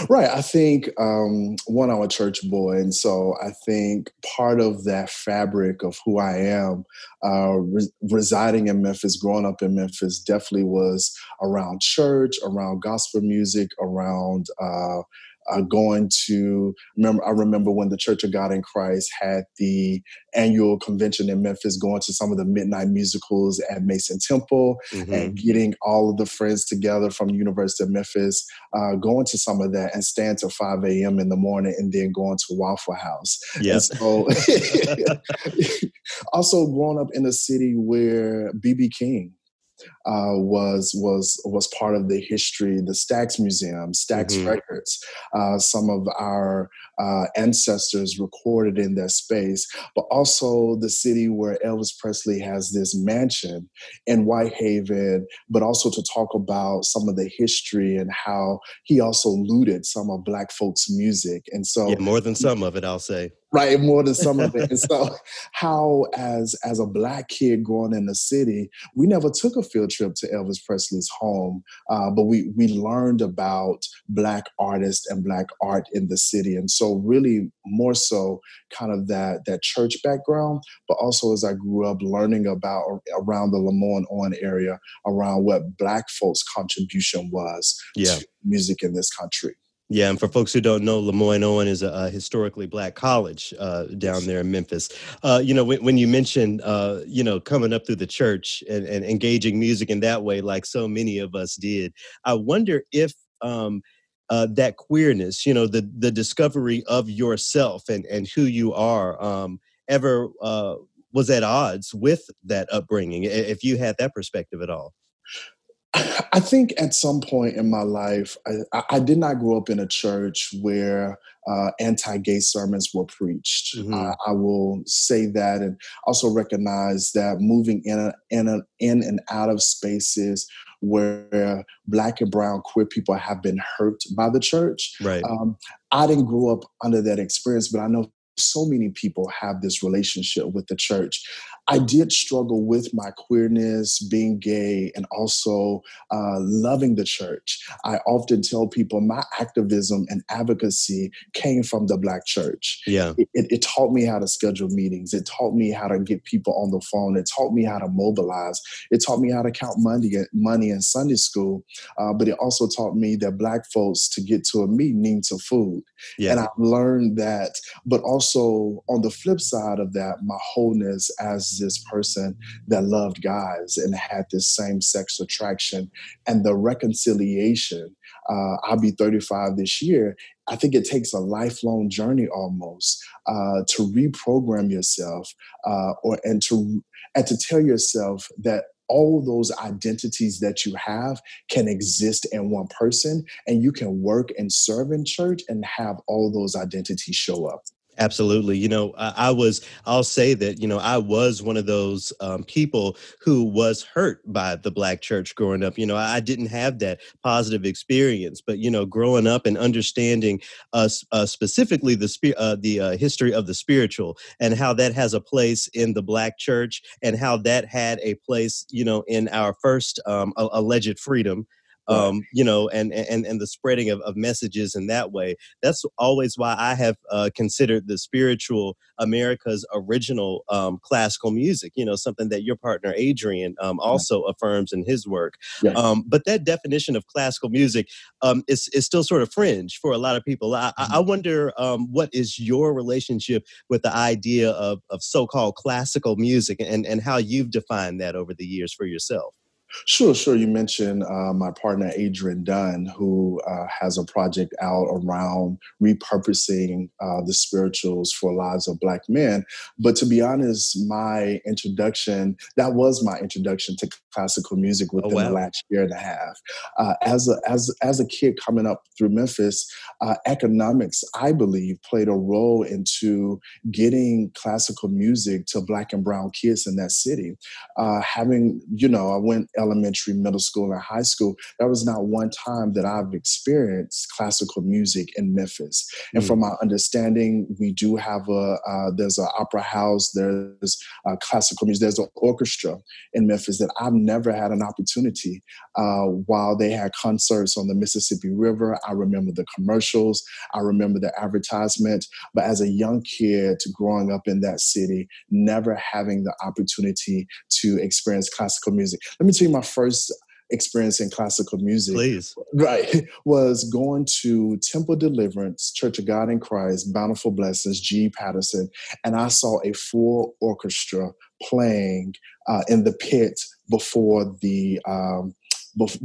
Right. I think um, one, I'm a church boy, and so I think part of that fabric of who I am, uh, re- residing in Memphis, growing up in Memphis, definitely was around church, around gospel music, around. Uh, uh, going to remember, I remember when the Church of God in Christ had the annual convention in Memphis, going to some of the midnight musicals at Mason Temple, and getting all of the friends together from the University of Memphis, uh, going to some of that and stand till 5 a.m. in the morning and then going to Waffle House. Yes. So also growing up in a city where BB King uh, was was was part of the history, the Stax Museum, Stax mm-hmm. Records. Uh, some of our uh, ancestors recorded in that space, but also the city where Elvis Presley has this mansion in Whitehaven, but also to talk about some of the history and how he also looted some of Black folks' music. And so, yeah, more than some of it, I'll say right more than some of it. And so how as as a black kid growing in the city we never took a field trip to elvis presley's home uh, but we we learned about black artists and black art in the city. And so really more so kind of that that church background but also as i grew up learning about around the Lemoyne-Owen area around what black folks contribution was yeah. to music in this country yeah, and for folks who don't know, Lemoyne-Owen is a, a historically black college uh, down there in Memphis. Uh, you know, when, when you mentioned, uh, you know, coming up through the church and, and, engaging music in that way, like so many of us did, I wonder if um, uh, that queerness, you know, the the discovery of yourself and and who you are, um, ever uh, was at odds with that upbringing. If you had that perspective at all. I think at some point in my life, I, I did not grow up in a church where uh, anti-gay sermons were preached. Mm-hmm. Uh, I will say that, and also recognize that moving in a, in a, in and out of spaces where black and brown queer people have been hurt by the church. Right. Um, I didn't grow up under that experience, but I know so many people have this relationship with the church. I did struggle with my queerness, being gay, and also uh, loving the church. I often tell people my activism and advocacy came from the Black church. Yeah. It, it, it, taught me how to schedule meetings. It taught me how to get people on the phone. It taught me how to mobilize. It taught me how to count money, money in Sunday school. Uh, but it also taught me that Black folks, to get to a meeting, need some food. Yeah. And I learned that. But also, on the flip side of that, my wholeness as this person that loved guys and had this same sex attraction and the reconciliation. Uh, I'll be 35 this year. I think it takes a lifelong journey almost uh, to reprogram yourself uh, or and to and to tell yourself that all those identities that you have can exist in one person and you can work and serve in church and have all those identities show up Absolutely. You know, I, was, I'll say that, you know, I was one of those um, people who was hurt by the black church growing up. You know, I didn't have that positive experience, but, you know, growing up and understanding uh, uh, specifically the, uh, the uh, history of the spiritual and how that has a place in the black church and how that had a place, you know, in our first um, alleged freedom um, you know, and and and the spreading of, of messages in that way. That's always why I have uh, considered the spiritual America's original um, classical music. You know, something that your partner Adrian um, also yeah. affirms in his work. Yeah. Um, but that definition of classical music um, is is still sort of fringe for a lot of people. I, mm-hmm. I wonder um, what is your relationship with the idea of of so called classical music and and how you've defined that over the years for yourself. Sure, sure. You mentioned uh, my partner Adrian Dunn, who uh, has a project out around repurposing uh, the spirituals for lives of Black men. But to be honest, my introduction that was my introduction to classical music oh, within oh, wow. the last year and a half. Uh, as a as as a kid coming up through Memphis, uh, economics, I believe, played a role into getting classical music to Black and Brown kids in that city. Uh, having you know, I went elementary, middle school, and high school, there was not one time that I've experienced classical music in Memphis. And mm. from my understanding, we do have a uh, there's an opera house, there's a classical music, there's an orchestra in Memphis that I've never had an opportunity. Uh, while they had concerts on the Mississippi River, I remember the commercials, I remember the advertisement. But as a young kid growing up in that city, never having the opportunity to experience classical music. Let me tell you my first experience in classical music Please. right was going to temple deliverance church of god in christ bountiful blessings g patterson and i saw a full orchestra playing uh, in the pit before the um,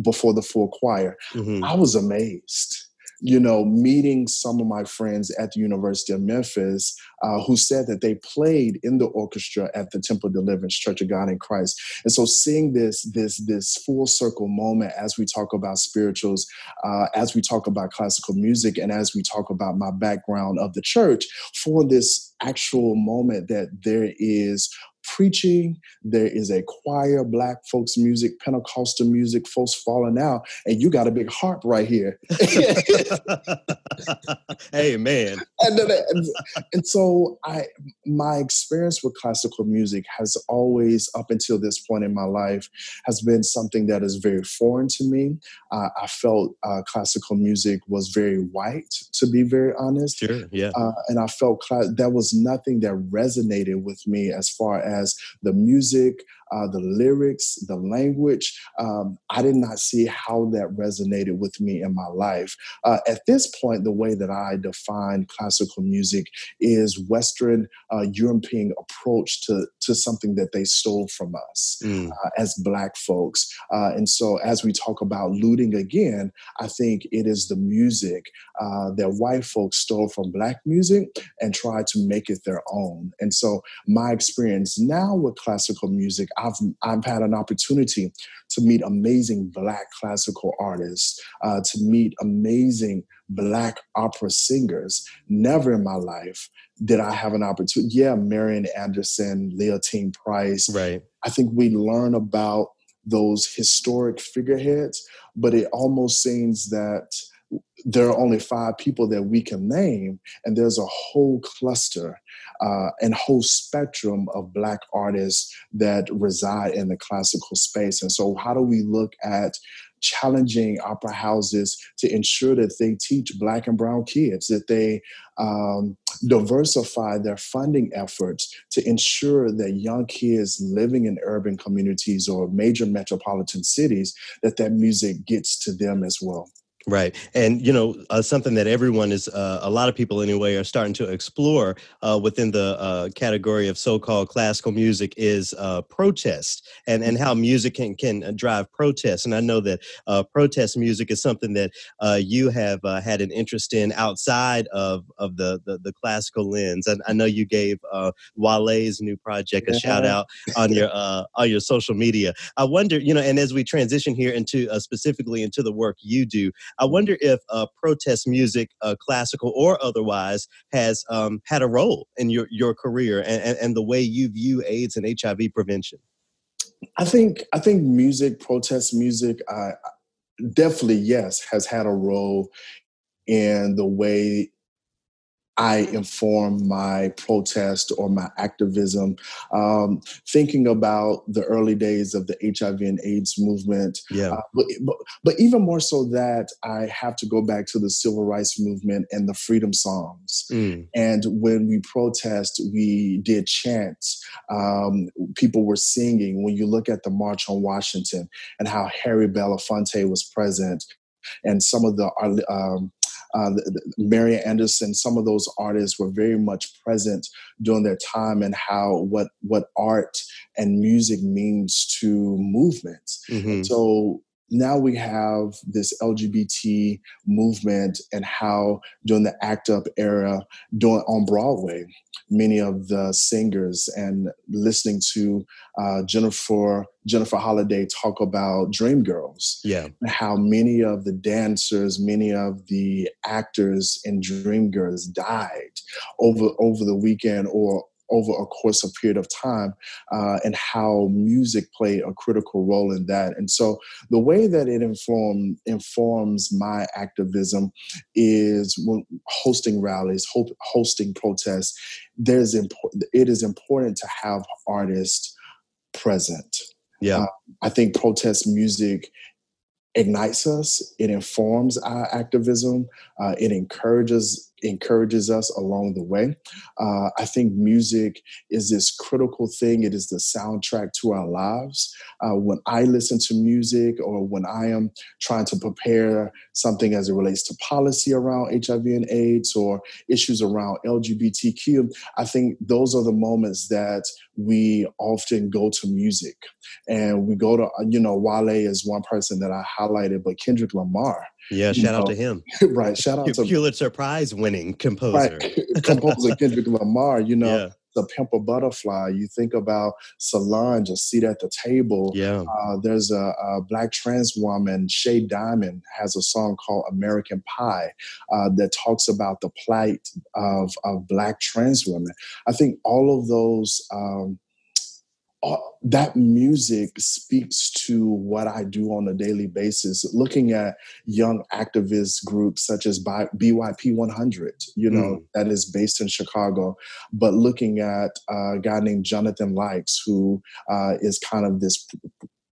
before the full choir mm-hmm. i was amazed you know, meeting some of my friends at the University of Memphis uh, who said that they played in the orchestra at the Temple Deliverance Church of God in Christ. And so seeing this, this, this full circle moment as we talk about spirituals, uh, as we talk about classical music, and as we talk about my background of the church, for this actual moment that there is preaching. There is a choir, black folks music, Pentecostal music, folks falling out, and you got a big harp right here. hey man. And, and, and, so I my experience with classical music has always, up until this point in my life, has been something that is very foreign to me. Uh, I felt uh, classical music was very white, to be very honest. Sure, yeah. Uh, and I felt cl- there was nothing that resonated with me as far as as the music, uh, the lyrics, the language. Um, I did not see how that resonated with me in my life. Uh, at this point, the way that I define classical music is Western uh, European approach to, to something that they stole from us mm. Uh, as Black folks. Uh, and so, as we talk about looting again, I think it is the music uh, that white folks stole from Black music and tried to make it their own. And so, my experience now with classical music, I've I've had an opportunity to meet amazing Black classical artists, uh, to meet amazing Black opera singers. Never in my life did I have an opportunity. Yeah, Marian Anderson, Leontyne Price. Right. I think we learn about those historic figureheads, but it almost seems that there are only five people that we can name, and there's a whole cluster uh, and whole spectrum of Black artists that reside in the classical space. And so, how do we look at challenging opera houses to ensure that they teach Black and Brown kids, that they um, diversify their funding efforts to ensure that young kids living in urban communities or major metropolitan cities, that that music gets to them as well. Right. And, you know, uh, something that everyone is, uh, a lot of people anyway, are starting to explore uh, within the uh, category of so called classical music is uh, protest and, and how music can, can uh, drive protest. And I know that protest music is something that you have had an interest in outside of, of the, the, the classical lens. And I know you gave Wale's new project a yeah. shout out on your, on your social media. I wonder, you know, and as we transition here into specifically into the work you do, I wonder if uh, protest music, uh, classical or otherwise, has um, had a role in your, your career and, and, and the way you view AIDS and HIV prevention. I think I think music, protest music, uh, definitely yes, has had a role in the way I inform my protest or my activism. Um, thinking about the early days of the HIV and AIDS movement, yeah. Uh, but, but, but, even more so that I have to go back to the civil rights movement and the freedom songs. Mm. And when we protest, we did chants. Um, people were singing. When you look at the March on Washington and how Harry Belafonte was present, and some of the um, uh, Marian Anderson, some of those artists were very much present during their time and how what what art and music means to movements. Mm-hmm. So now we have this LGBT movement and how during the ACT UP era, doing on Broadway, many of the singers and listening to uh, Jennifer Jennifer Holliday talk about Dreamgirls. Yeah, how many of the dancers, many of the actors in Dreamgirls died over over the weekend or over a course of period of time uh, and how music played a critical role in that. And so the way that it inform, informs my activism is when hosting rallies hosting protests there's important it is important to have artists present. Yeah. Uh, i think protest music ignites us it informs our activism uh, it encourages encourages us along the way. Uh, I think music is this critical thing. It is the soundtrack to our lives. Uh, when I listen to music or when I am trying to prepare something as it relates to policy around HIV and AIDS or issues around LGBTQ, I think those are the moments that we often go to music and we go to, you know, Wale is one person that I highlighted, but Kendrick Lamar Yeah, shout know? out to him. right. Shout out to Pulitzer Prize winning composer. Right. composer Kendrick Lamar, you know. Yeah the pimp a butterfly. You think about Solange, a seat at the table. Yeah. Uh, there's a, a, black trans woman, Shea Diamond, has a song called American Pie uh, that talks about the plight of, of black trans women. I think all of those. Um, uh, that music speaks to what I do on a daily basis. Looking at young activist groups such as BYP 100, you know, mm. that is based in Chicago, but looking at a guy named Jonathan Lykes, who uh, is kind of this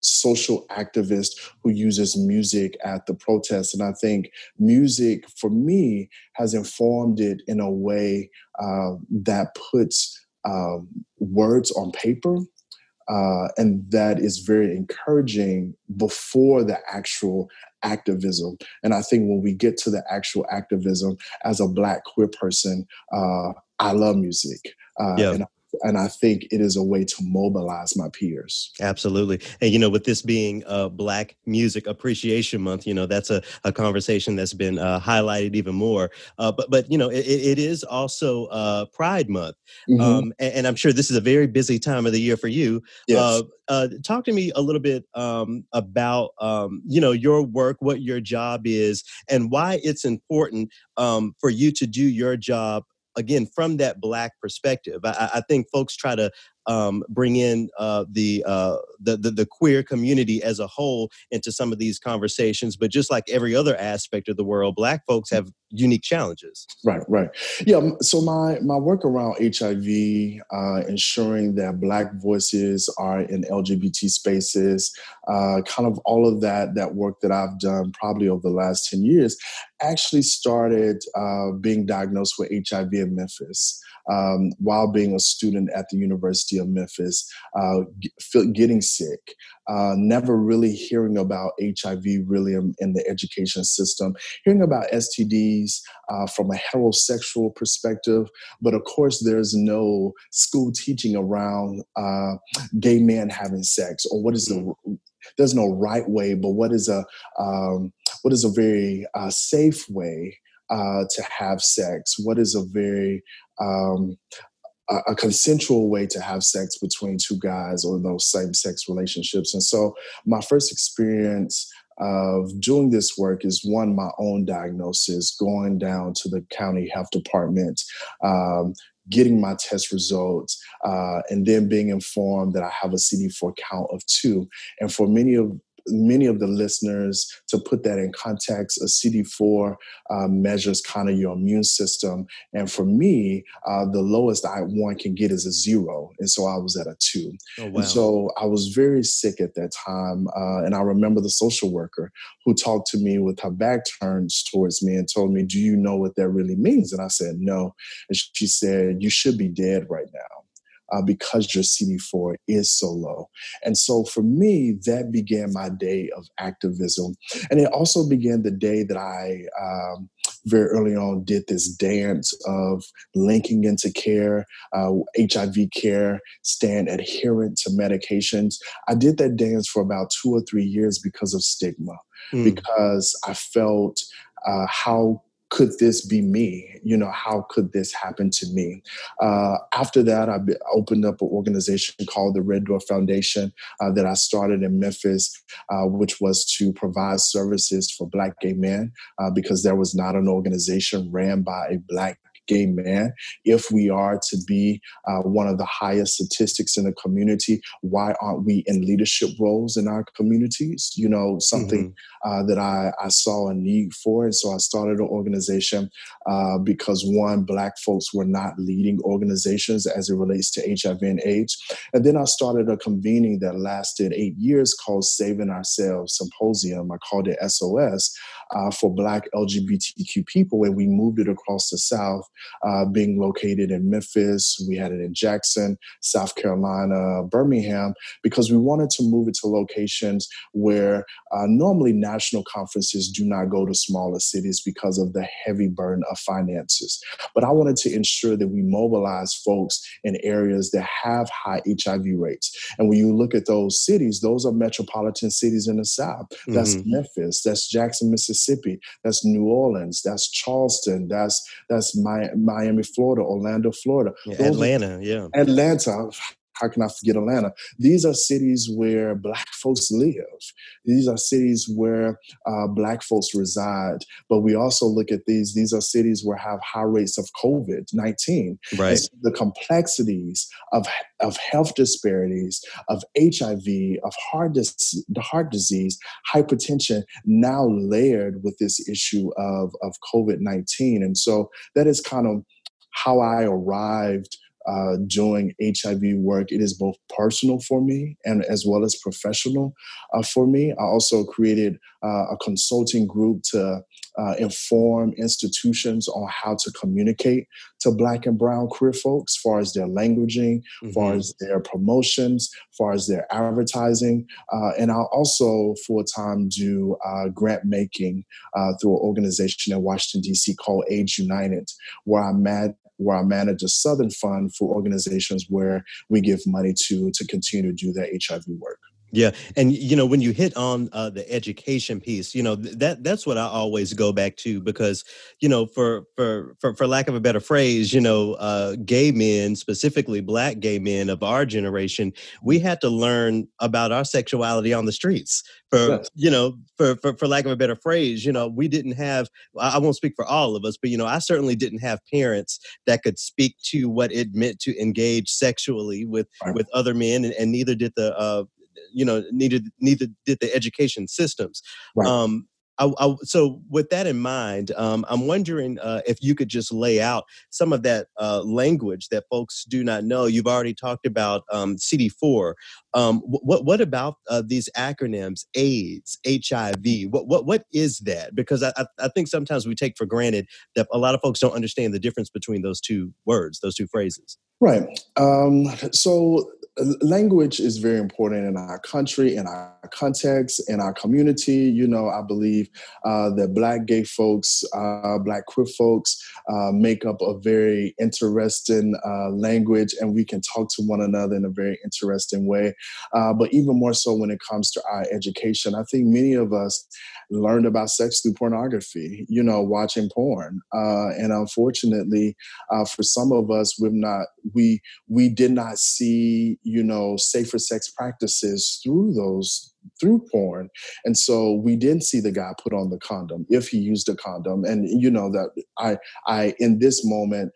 social activist who uses music at the protests. And I think music, for me, has informed it in a way uh, that puts um, words on paper uh, and that is very encouraging before the actual activism. And I think when we get to the actual activism as a Black queer person, uh, I love music. Uh, yeah. And and I think it is a way to mobilize my peers. Absolutely. And, you know, with this being uh, Black Music Appreciation Month, you know, that's a, a conversation that's been uh, highlighted even more. Uh, but, but, you know, it, it is also uh, Pride Month. Mm-hmm. Um, and, and, I'm sure this is a very busy time of the year for you. Yes. Uh, uh, talk to me a little bit um, about, um, you know, your work, what your job is, and why it's important um, for you to do your job again from that black perspective i, I think folks try to um, bring in uh, the, uh, the, the the queer community as a whole into some of these conversations. But just like every other aspect of the world, Black folks have unique challenges. Right, right. Yeah. So my my work around HIV, uh, ensuring that Black voices are in LGBT spaces, uh, kind of all of that that work that I've done probably over the last ten years, actually started uh, being diagnosed with HIV in Memphis um, while being a student at the University of Memphis, uh, getting sick, uh, never really hearing about HIV really in, in, the education system, hearing about STDs uh, from a heterosexual perspective, but of course, there's no school teaching around uh, gay men having sex or what is the mm-hmm. there's no right way, but what is a um, what is a very uh, safe way uh, to have sex? What is a very um, a, consensual way to have sex between two guys or those same sex relationships? And so, my first experience of doing this work is one my own diagnosis, going down to the county health department. Um, getting my test results, uh, and then being informed that I have a CD4 count of two. And for many of many of the listeners to put that in context a cd4 uh, measures kind of your immune system. And for me uh, the lowest i one can get is a zero. And so i was at a two. Oh, wow. and so i was very sick at that time uh, and i remember the social worker who talked to me with her back turned towards me and told me do you know what that really means? And i said no. And she said you should be dead right now uh, because your CD4 is so low. And so for me, that began my day of activism. And it also began the day that I um, very early on did this dance of linking into care, uh, HIV care, stand adherent to medications. I did that dance for about two or three years because of stigma, mm. because I felt uh, how could this be me? You know, how could this happen to me? Uh, after that, I opened up an organization called the Red Door Foundation uh, that I started in Memphis, uh, which was to provide services for Black gay men uh, because there was not an organization ran by a Black gay man. If we are to be uh, one of the highest statistics in the community, why aren't we in leadership roles in our communities? You know, something mm-hmm. uh, that I, I saw a need for. And so I started an organization uh, because one, Black folks were not leading organizations as it relates to HIV and AIDS. And then I started a convening that lasted eight years called Saving Ourselves Symposium. I called it SOS uh, for Black LGBTQ people, and we moved it across the South uh, being located in Memphis. We had it in Jackson, South Carolina, Birmingham, because we wanted to move it to locations where uh, normally national conferences do not go to smaller cities because of the heavy burden of finances. But I wanted to ensure that we mobilize folks in areas that have high HIV rates. And when you look at those cities, those are metropolitan cities in the South. That's mm-hmm. Memphis, that's Jackson, Mississippi, that's New Orleans, that's Charleston, that's that's Miami, Florida, Orlando, Florida. Yeah, Atlanta, yeah. Atlanta how can I forget Atlanta? These are cities where Black folks live. These are cities where uh, Black folks reside. But we also look at these, these are cities where have high rates of COVID 19. Right. So the complexities of, of health disparities, of HIV, of heart, dis- heart disease, hypertension, now layered with this issue of, of COVID 19. And so that is kind of how I arrived uh, doing HIV work. It is both personal for me and as well as professional uh, for me. I also created uh, a consulting group to uh, inform institutions on how to communicate to Black and Brown queer folks, as far as their languaging, mm-hmm. far as their promotions, far as their advertising, uh, and I'll also full time do uh, grant making through an organization in Washington D.C. called AIDS United, where I'm mad where I manage a Southern Fund for organizations where we give money to to continue to do their HIV work. Yeah, and you know when you hit on uh, the education piece, you know th- that that's what I always go back to because you know for for for, for lack of a better phrase, you know, uh, gay men, specifically black gay men of our generation, we had to learn about our sexuality on the streets. For yes. you know, for, for for lack of a better phrase, you know, we didn't have. I won't speak for all of us, but you know, I certainly didn't have parents that could speak to what it meant to engage sexually with right. with other men, and, and neither did the uh, you know needed neither did the education systems right. um, I, I, so with that in mind, um, I'm wondering uh, if you could just lay out some of that uh, language that folks do not know. You've already talked about um, CD4. Um, what what about uh, these acronyms? AIDS, HIV. What what what is that? Because I, I think sometimes we take for granted that a lot of folks don't understand the difference between those two words, those two phrases. Right. Um, so language is very important in our country, in our context, in our community. You know, I believe uh, that Black gay folks, uh, Black queer folks, uh, make up a very interesting uh, language, and we can talk to one another in a very interesting way. Uh, but even more so when it comes to our education, I think many of us learned about sex through pornography. You know, watching porn, uh, and unfortunately, for some of us, we've not we we did not see you know safer sex practices through those through porn. And so we didn't see the guy put on the condom if he used a condom. And you know that i i in this moment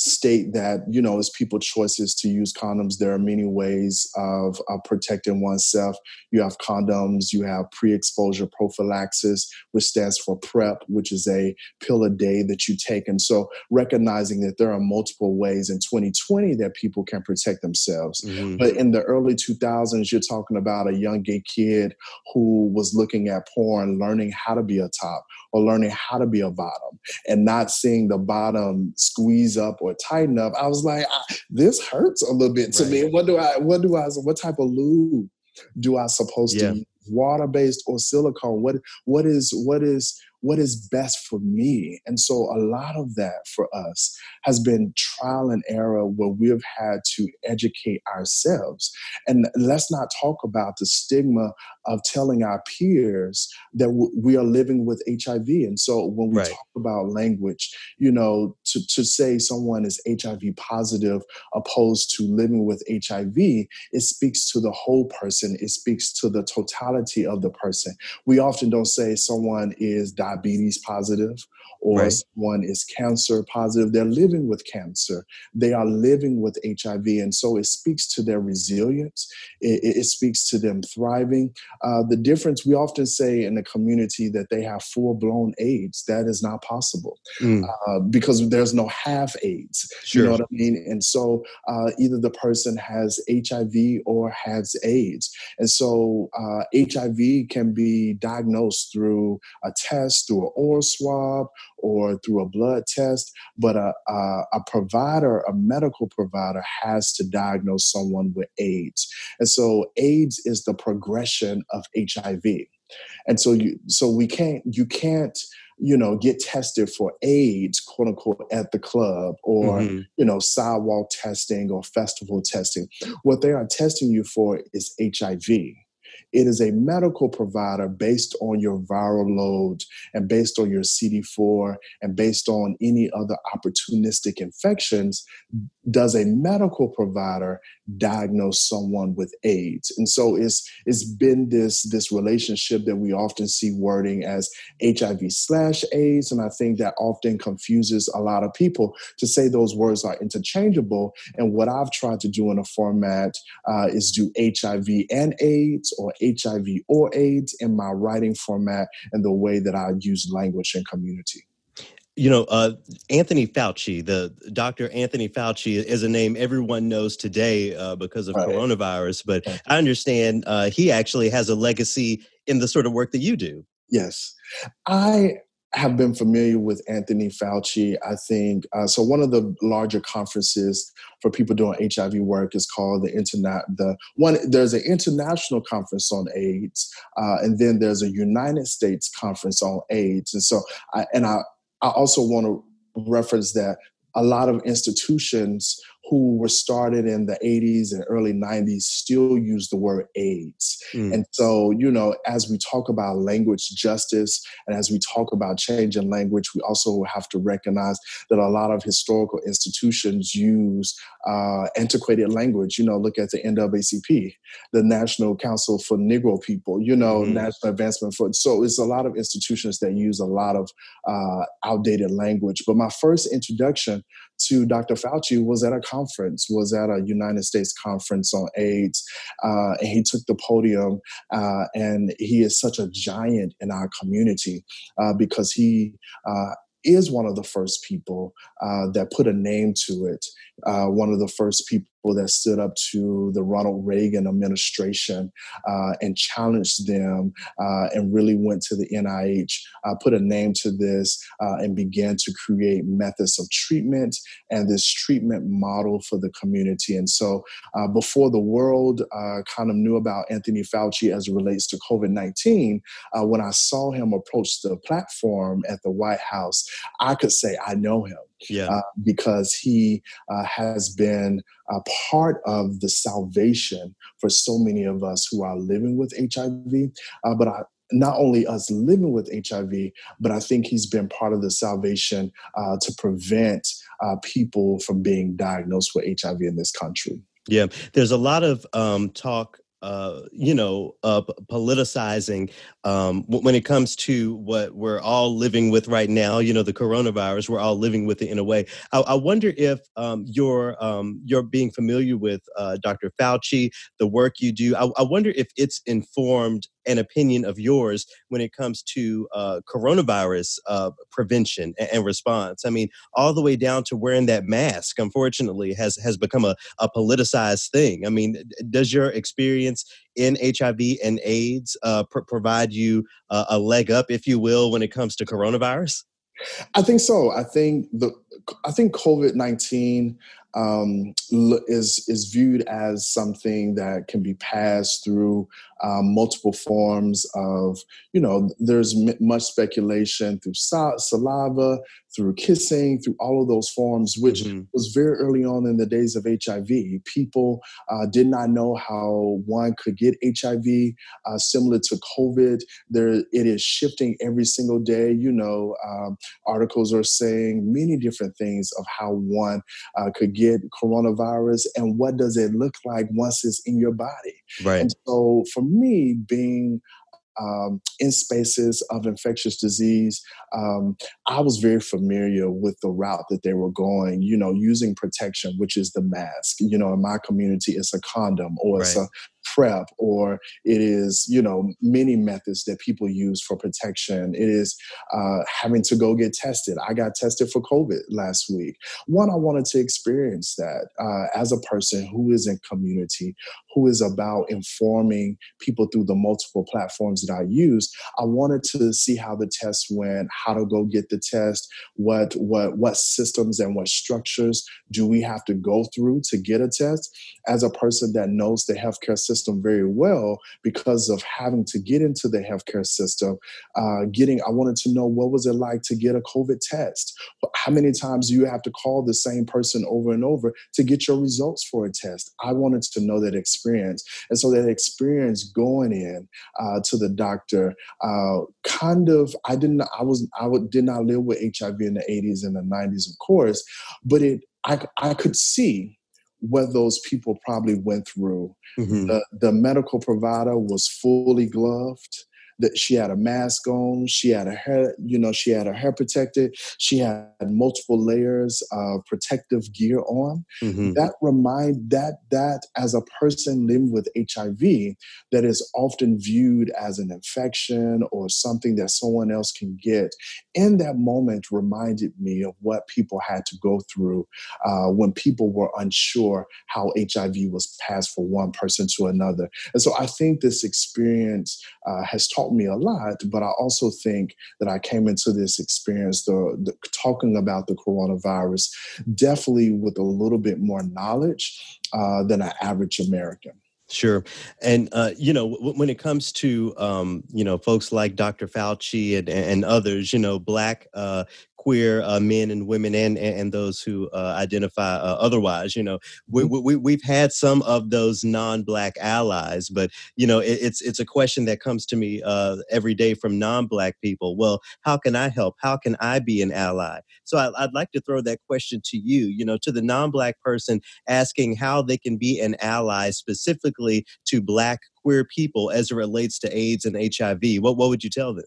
state that you know it's people choices to use condoms. There are many ways of, of, protecting oneself. You have condoms you have pre-exposure prophylaxis which stands for PrEP which is a pill a day that you take. And so recognizing that there are multiple ways in 2020 that people can protect themselves. Mm-hmm. but in the early 2000s you're talking about a young gay kid who was looking at porn learning how to be a top or learning how to be a bottom and not seeing the bottom squeeze up or tighten up. I was like, ah, this hurts a little bit to right. me. What do I, what do I, what type of lube do I supposed yeah. to use? Water based or silicone? What, what is, what is, what is best for me. And so a lot of that for us has been trial and error where we've had to educate ourselves. And let's not talk about the stigma of telling our peers that w- we are living with HIV. And so when we right. talk about language, you know, to, to say someone is HIV positive opposed to living with HIV, it speaks to the whole person, it speaks to the totality of the person. We often don't say someone is diabetes positive or right. someone is cancer positive. They're living with cancer. They are living with HIV. And so it speaks to their resilience. It, it speaks to them thriving. Uh, the difference, we often say in the community that they have full blown AIDS. That is not possible mm. uh, because there's no half AIDS. Sure. You know what I mean? And so uh, either the person has HIV or has AIDS. And so HIV uh, can be diagnosed through a test, through an oral swab, or through a blood test, but a, a, a provider, a medical provider, has to diagnose someone with AIDS. And so AIDS is the progression of HIV. And so you so we can't you can't you know, get tested for AIDS, quote unquote, at the club or, mm-hmm. you know, sidewalk testing or festival testing. What they are testing you for is HIV. It is a medical provider based on your viral load and based on your CD4 and based on any other opportunistic infections. Does a medical provider diagnose someone with AIDS? And so it's it's been this this relationship that we often see wording as HIV slash AIDS, and I think that often confuses a lot of people to say those words are interchangeable. And what I've tried to do in a format uh, is do HIV and AIDS or HIV or AIDS in my writing format and the way that I use language and community. You know, uh, Anthony Fauci, the Dr. Anthony Fauci is a name everyone knows today uh, because of right. coronavirus, but I understand uh, he actually has a legacy in the sort of work that you do. Yes. I have been familiar with Anthony Fauci. I think uh, so. One of the larger conferences for people doing HIV work is called the internet. The one there's an international conference on AIDS, uh, and then there's a United States conference on AIDS. And so, I, and I I also want to reference that a lot of institutions who were started in the 80s and early 90s still use the word AIDS. Mm. And so, you know, as we talk about language justice and as we talk about change in language, we also have to recognize that a lot of historical institutions use uh, antiquated language. You know, look at the NAACP, the National Council for Negro People, you know, mm. National Advancement for. So it's a lot of institutions that use a lot of uh, outdated language. But my first introduction to Dr. Fauci was at a conference, was at a United States conference on AIDS, uh, and he took the podium. Uh, and he is such a giant in our community uh, because he uh, is one of the first people uh, that put a name to it. Uh, one of the first people that stood up to the Ronald Reagan administration uh, and challenged them uh, and really went to the NIH, uh, put a name to this, uh, and began to create methods of treatment and this treatment model for the community. And so, uh, before the world kind of knew about Anthony Fauci as it relates to COVID 19, when I saw him approach the platform at the White House, I could say, I know him yeah. Uh, because he uh, has been a part of the salvation for so many of us who are living with HIV. Uh, but I, not only us living with HIV, but I think he's been part of the salvation uh, to prevent uh, people from being diagnosed with HIV in this country. Yeah, there's a lot of um, talk uh, you know, uh, politicizing um, when it comes to what we're all living with right now. You know, the coronavirus. We're all living with it in a way. I, I wonder if um, you're um, you're being familiar with uh, Dr. Fauci, the work you do. I, I wonder if it's informed an opinion of yours when it comes to uh, coronavirus uh, prevention and, and, response. I mean, all the way down to wearing that mask. Unfortunately, has has become a, a politicized thing. I mean, does your experience in HIV and AIDS uh, pr- provide you a leg up, if you will, when it comes to coronavirus? I think so. I think the I think COVID nineteen um, is is viewed as something that can be passed through um, multiple forms of you know. There's m- much speculation through sa- saliva, through kissing, through all of those forms, which mm-hmm. was very early on in the days of HIV. People uh, did not know how one could get HIV, uh, similar to COVID. There, it is shifting every single day. You know, um, articles are saying many different things of how one uh, could get coronavirus and what does it look like once it's in your body. Right. And so, for me, being um, in spaces of infectious disease, um, I was very familiar with the route that they were going, you know, using protection, which is the mask. You know, in my community, it's a condom or right. it's a PrEP, or it is, you know, many methods that people use for protection. It is uh, having to go get tested. I got tested for COVID last week. One, I wanted to experience that uh, as a person who is in community, who is about informing people through the multiple platforms that I use. I wanted to see how the test went, how to go get the test, what what what systems and what structures do we have to go through to get a test. As a person that knows the healthcare system very well, because of having to get into the healthcare system, uh, getting I wanted to know what was it like to get a COVID test. How many times do you have to call the same person over and over to get your results for a test? I wanted to know that experience experience. And so that experience going in uh, to the doctor, uh, kind of, I didn't, I was, I did not live with HIV in the 80s and the 90s, of course, but it, I, I could see what those people probably went through. Mm-hmm. The, the medical provider was fully gloved that she had a mask on she had a hair you know she had her hair protected she had multiple layers of protective gear on mm-hmm. that remind that that as a person living with hiv that is often viewed as an infection or something that someone else can get in that moment reminded me of what people had to go through uh, when people were unsure how hiv was passed from one person to another and so i think this experience uh, has taught me a lot, but I also think that I came into this experience, the, the talking about the coronavirus, definitely with a little bit more knowledge uh, than an average American. Sure, and uh, you know w- when it comes to um, you know folks like Dr. Fauci and, and others, you know, black uh, queer uh, men and women and and, those who uh, identify uh, otherwise. You know, we, mm-hmm. we we've had some of those non-black allies, but you know, it, it's it's a question that comes to me uh, every day from non-black people. Well, how can I help? How can I be an ally? So I, I'd like to throw that question to you. You know, to the non-black person asking how they can be an ally specifically to black queer people as it relates to AIDS and HIV. What what would you tell them?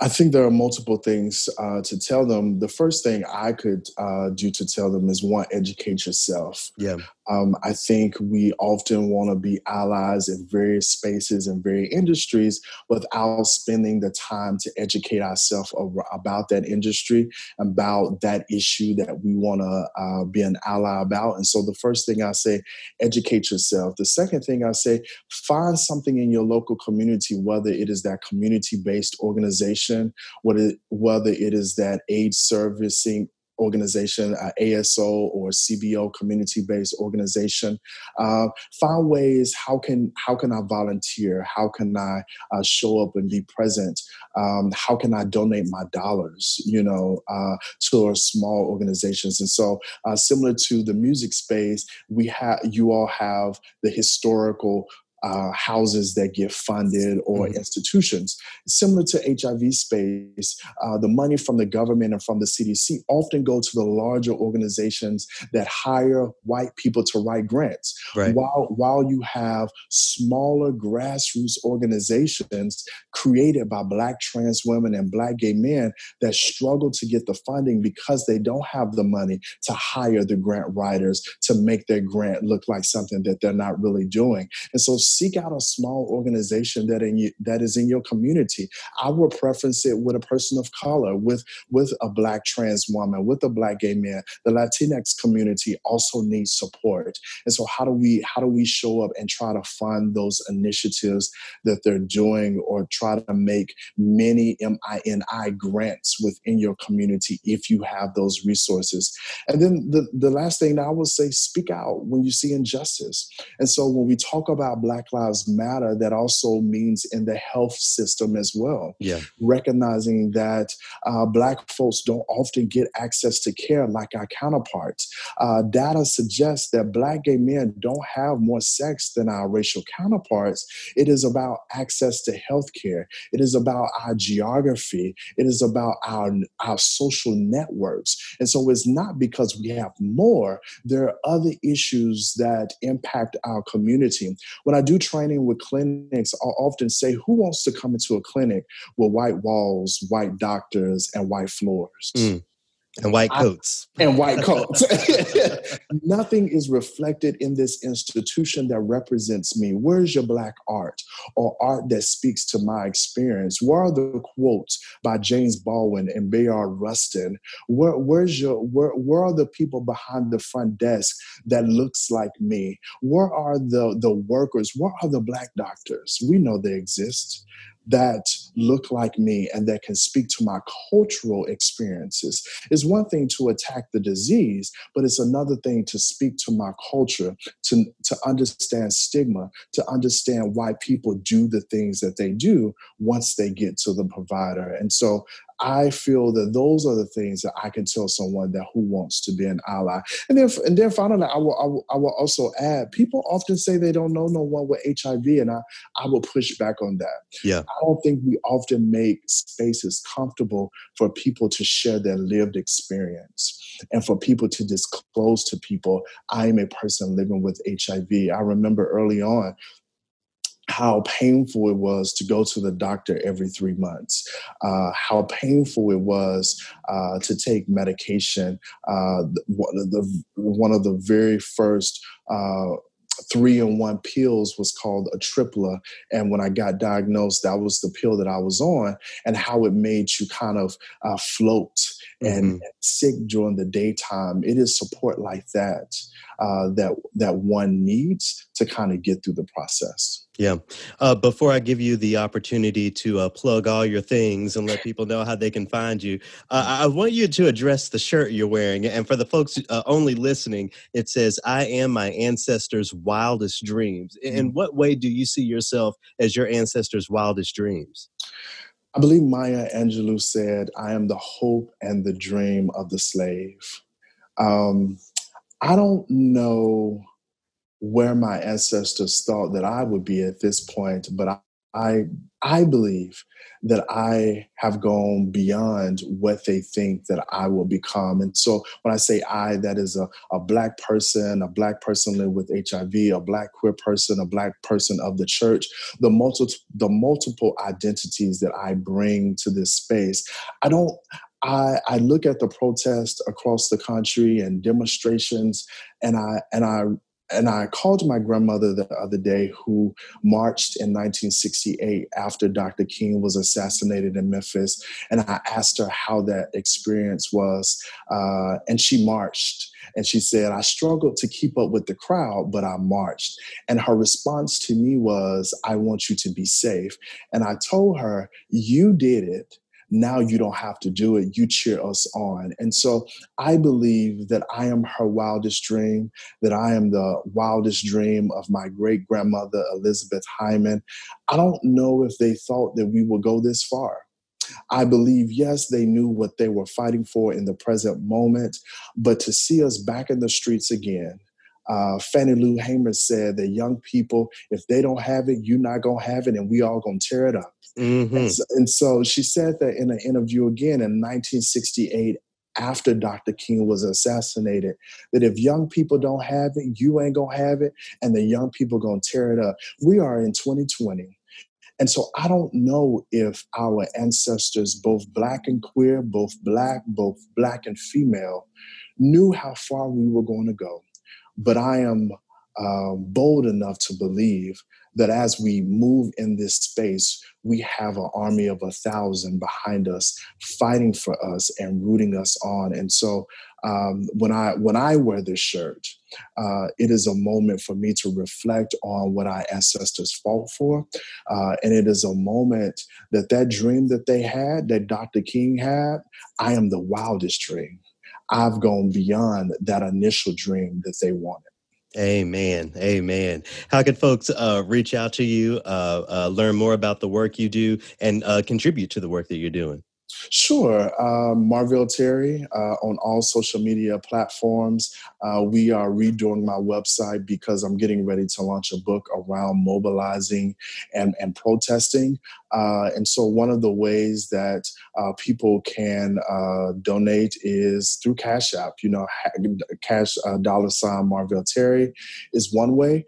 I think there are multiple things uh, to tell them. The first thing I could uh, do to tell them is one, educate yourself. Yeah. Um, I think we often want to be allies in various spaces and various industries without spending the time to educate ourselves about that industry, about that issue that we want to uh, be an ally about. And so the first thing I say, educate yourself. The second thing I say, find something in your local community, whether it is that community based organization, whether, whether it is that aid servicing organization, uh, ASO or CBO, community-based organization. Uh, find ways how can how can I volunteer? How can I uh, show up and be present? Um, how can I donate my dollars? You know, uh, to small organizations. And so, uh, similar to the music space, we have you all have the historical uh, houses that get funded or mm-hmm. institutions. Similar to HIV space, uh, the money from the government and from the CDC often go to the larger organizations that hire white people to write grants. Right. While, while you have smaller grassroots organizations created by black trans women and black gay men that struggle to get the funding because they don't have the money to hire the grant writers to make their grant look like something that they're not really doing. And so seek out a small organization that in you, that is in your community. I would preference it with a person of color, with with a black trans woman, with a black gay man. The Latinx community also needs support. And so how do we how do we show up and try to fund those initiatives that they're doing or try to make many MINI grants within your community if you have those resources. And then the, the last thing I would say, speak out when you see injustice. And so when we talk about black Black Lives Matter, that also means in the health system as well. Yeah. Recognizing that uh, Black folks don't often get access to care like our counterparts. Uh, data suggests that Black gay men don't have more sex than our racial counterparts. It is about access to health care, it is about our geography, it is about our, our social networks. And so it's not because we have more, there are other issues that impact our community. When I do training with clinics, I'll often say, who wants to come into a clinic with white walls, white doctors, and white floors? Mm. And white coats. I, and white coats. Nothing is reflected in this institution that represents me. Where's your black art or art that speaks to my experience? Where are the quotes by james baldwin and bayard rustin? Where, where's your where, where are the people behind the front desk that looks like me? Where are the the workers? Where are the black doctors? We know they exist that look like me and that can speak to my cultural experiences. It's one thing to attack the disease, but it's another thing to speak to my culture, to, to understand stigma, to understand why people do the things that they do once they get to the provider. And so I feel that those are the things that I can tell someone that who wants to be an ally. And then, and then finally, I will, I will, I will also add, people often say they don't know no one with HIV, and I, I will push back on that. Yeah. I don't think we often make spaces comfortable for people to share their lived experience and for people to disclose to people, I am a person living with HIV. I remember early on, how painful it was to go to the doctor every three months, uh, how painful it was uh, to take medication. Uh, one, of the, one of the very first uh, three in one pills was called Atripla. And when I got diagnosed, that was the pill that I was on, and how it made you kind of uh, float and, mm-hmm. sick during the daytime. It is support like that uh, that that one needs to kind of get through the process. Yeah. Uh, before I give you the opportunity to uh, plug all your things and let people know how they can find you, uh, I want you to address the shirt you're wearing. And for the folks uh, only listening, it says, I am my ancestors' wildest dreams. In mm. what way do you see yourself as your ancestors' wildest dreams? I believe Maya Angelou said, I am the hope and the dream of the slave. Um, I don't know where my ancestors thought that I would be at this point, but I, I, believe that I have gone beyond what they think that I will become. And so when I say I, that is a, a black person, a black person living with HIV, a black queer person, a black person of the church, the multiple the multiple identities that I bring to this space. I don't I, I look at the protests across the country and demonstrations and I and I and I called my grandmother the other day who marched in 1968 after Dr. King was assassinated in Memphis. And I asked her how that experience was. Uh, and she marched. And she said, I struggled to keep up with the crowd, but I marched. And her response to me was, I want you to be safe. And I told her, You did it now you don't have to do it. You cheer us on. And so I believe that I am her wildest dream, that I am the wildest dream of my great grandmother, Elizabeth Hyman. I don't know if they thought that we would go this far. I believe, yes, they knew what they were fighting for in the present moment, but to see us back in the streets again, uh, Fannie Lou Hamer said that young people, if they don't have it, you're not gonna have it, and we all gonna tear it up. Mm-hmm. And, so, and so she said that in an interview again in 1968 after Dr. King was assassinated, that if young people don't have it, you ain't gonna have it, and the young people gonna tear it up. We are in 2020. And so I don't know if our ancestors, both black and queer, both black, both black and female, knew how far we were going to go. But I am uh, bold enough to believe that as we move in this space, we have an army of a thousand behind us, fighting for us and rooting us on. And so, um, when I when I wear this shirt, uh, it is a moment for me to reflect on what our ancestors fought for, uh, and it is a moment that that dream that they had, that Dr. King had, I am the wildest dream. I've gone beyond that initial dream that they wanted. Amen. Amen. How can folks uh, reach out to you, uh, uh, learn more about the work you do, and uh, contribute to the work that you're doing? Sure. Uh, Marvell Terry uh, on all social media platforms. Uh, we are redoing my website because I'm getting ready to launch a book around mobilizing and, and protesting. Uh, and so, one of the ways that uh, people can uh, donate is through Cash App. You know, cash dollar sign Marvell Terry is one way.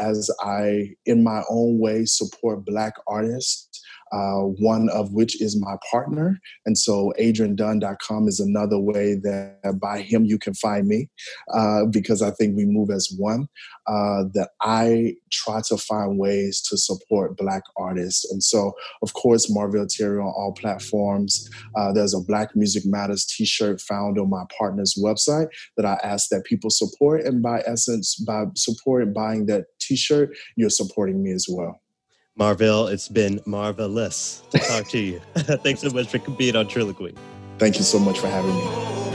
as I, in my own way, support Black artists uh, one of which is my partner. And so adriandunn.com is another way that by him you can find me uh, because I think we move as one. Uh, that I try to find ways to support Black artists. And so, of course, Marvell Terry on all platforms. Uh, there's a Black Music Matters t shirt found on my partner's website that I ask that people support. And by essence, by supporting buying that t shirt, you're supporting me as well. Marvell, it's been marvelous to talk to you. Thanks so much for being on Triloquy. Thank you so much for having me.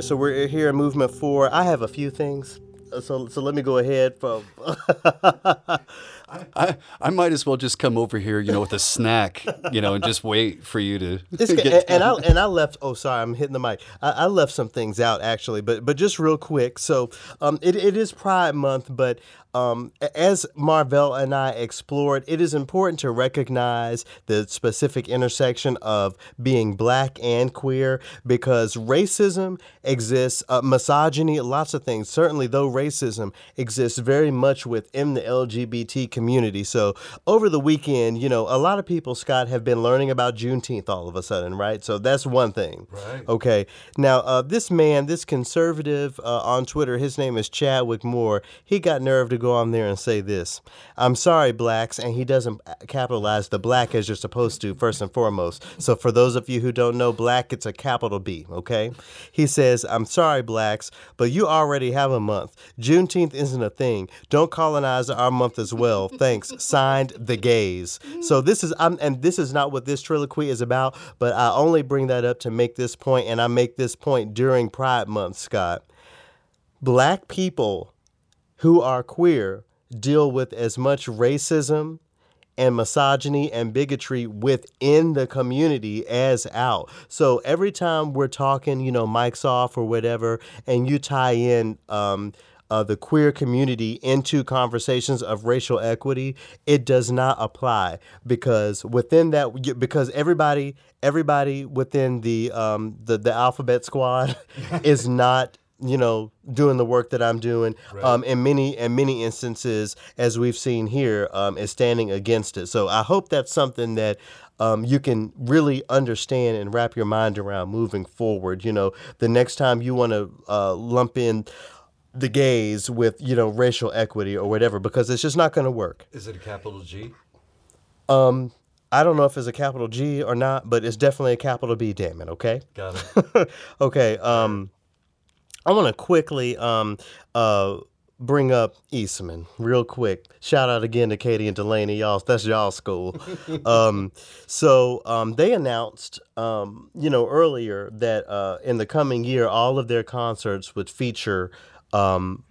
Right, so we're here in movement four. I have a few things. So, so let me go ahead. From I, I might as well just come over here, you know, with a snack, you know, and just wait for you to. get and, and I and I left. Oh, sorry, I'm hitting the mic. I, I, left some things out actually, but but just real quick. So, um, it, it is Pride Month, but um, as Marvell and I explored, it is important to recognize the specific intersection of being black and queer because racism exists, uh, misogyny, lots of things. Certainly, though racism exists very much within the LGBT community. So, over the weekend, you know, a lot of people, Scott, have been learning about Juneteenth all of a sudden, right? So, that's one thing. Right. Okay. Now, uh, this man, this conservative uh, on Twitter, his name is Chadwick Moore, he got nerve to go on there and say this I'm sorry, blacks, and he doesn't capitalize the black as you're supposed to, first and foremost. So for those of you who don't know, black, it's a capital B, okay? He says, I'm sorry, blacks, but you already have a month. Juneteenth isn't a thing. Don't colonize our month as well. Thanks. Signed, the gays. So this is, I'm, and this is not what this triloquy is about, but I only bring that up to make this point, and I make this point during Pride Month, Scott. Black people who are queer deal with as much racism and misogyny and bigotry within the community as out. So every time we're talking, you know, mics off or whatever, and you tie in um, uh, the queer community into conversations of racial equity, it does not apply because within that, because everybody, everybody within the um, the, the alphabet squad is not you know, doing the work that I'm doing. Right. Um, in many in many instances, as we've seen here, um, is standing against it. So I hope that's something that um, you can really understand and wrap your mind around moving forward. You know, the next time you want to uh, lump in the gays with you know racial equity or whatever, because it's just not going to work. Is it a capital G? Um, I don't know if it's a capital G or not, but it's definitely a capital B. Damn it, okay. Got it. okay. Um. I want to quickly um, uh, bring up Eastman real quick. Shout out again to Katie and Delaney. Y'all, that's y'all school. um, so um, they announced, um, you know, earlier that uh, in the coming year, all of their concerts would feature um,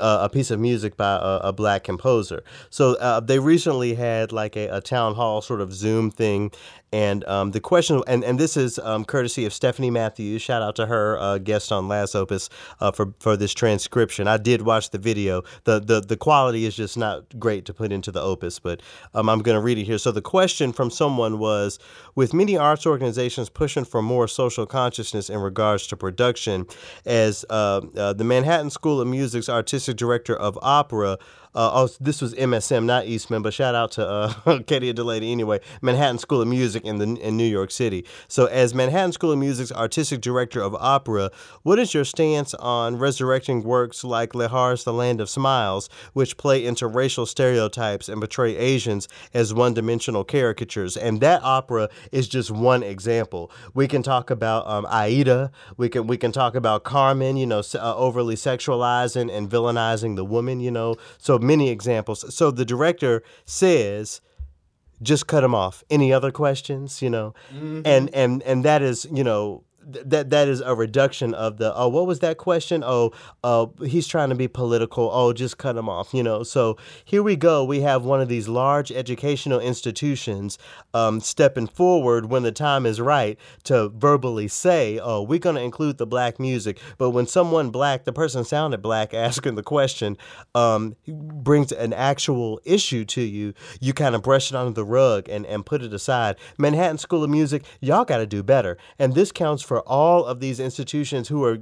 a piece of music by a, a black composer. So uh, they recently had like a, a, town hall sort of Zoom thing, and um, the question, and, and this is um, courtesy of Stephanie Matthews. Shout out to her, uh, guest on Last Opus, uh, for for this transcription. I did watch the video. the the The quality is just not great to put into the opus, but um, I'm going to read it here. So the question from someone was, with many arts organizations pushing for more social consciousness in regards to production, as uh, uh, the Manhattan School of Music's artistic director of opera. Uh, oh, this was MSM, not Eastman, but shout out to uh, Katie Delaney anyway. Manhattan School of Music in the in New York City. So, as Manhattan School of Music's artistic director of opera, what is your stance on resurrecting works like Lehar's The Land of Smiles, which play into racial stereotypes and portray Asians as one-dimensional caricatures? And that opera is just one example. We can talk about um, Aida. We can we can talk about Carmen. You know, uh, overly sexualizing and villainizing the woman. You know, so many examples. So the director says, just cut them off. Any other questions? You know, mm-hmm. and and and that is you know th- that that is a reduction of the oh what was that question? Oh uh he's trying to be political. Oh just cut him off you know? So here we go. We have one of these large educational institutions um, stepping forward when the time is right to verbally say oh we're going to include the black music. But when someone black the person sounded black asking the question um, brings an actual issue to you you kind of brush it under the rug and and put it aside. Manhattan School of Music y'all got to do better. And this counts for all of these institutions who are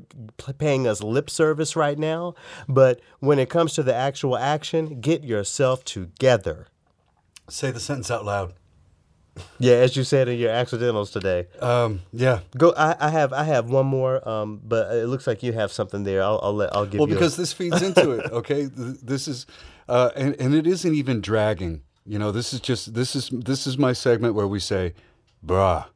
paying us lip service right now. But when it comes to the actual action, get yourself together. Say the sentence out loud. Yeah, as you said in your accidentals today. Um, yeah. Go. I, I have. I have one more. Um, but it looks like you have something there. I'll. I'll let. I'll give. Well, because a... this feeds into it. Okay. This is, uh, and and it isn't even dragging. You know, this is just this is this is my segment where we say, "Bruh,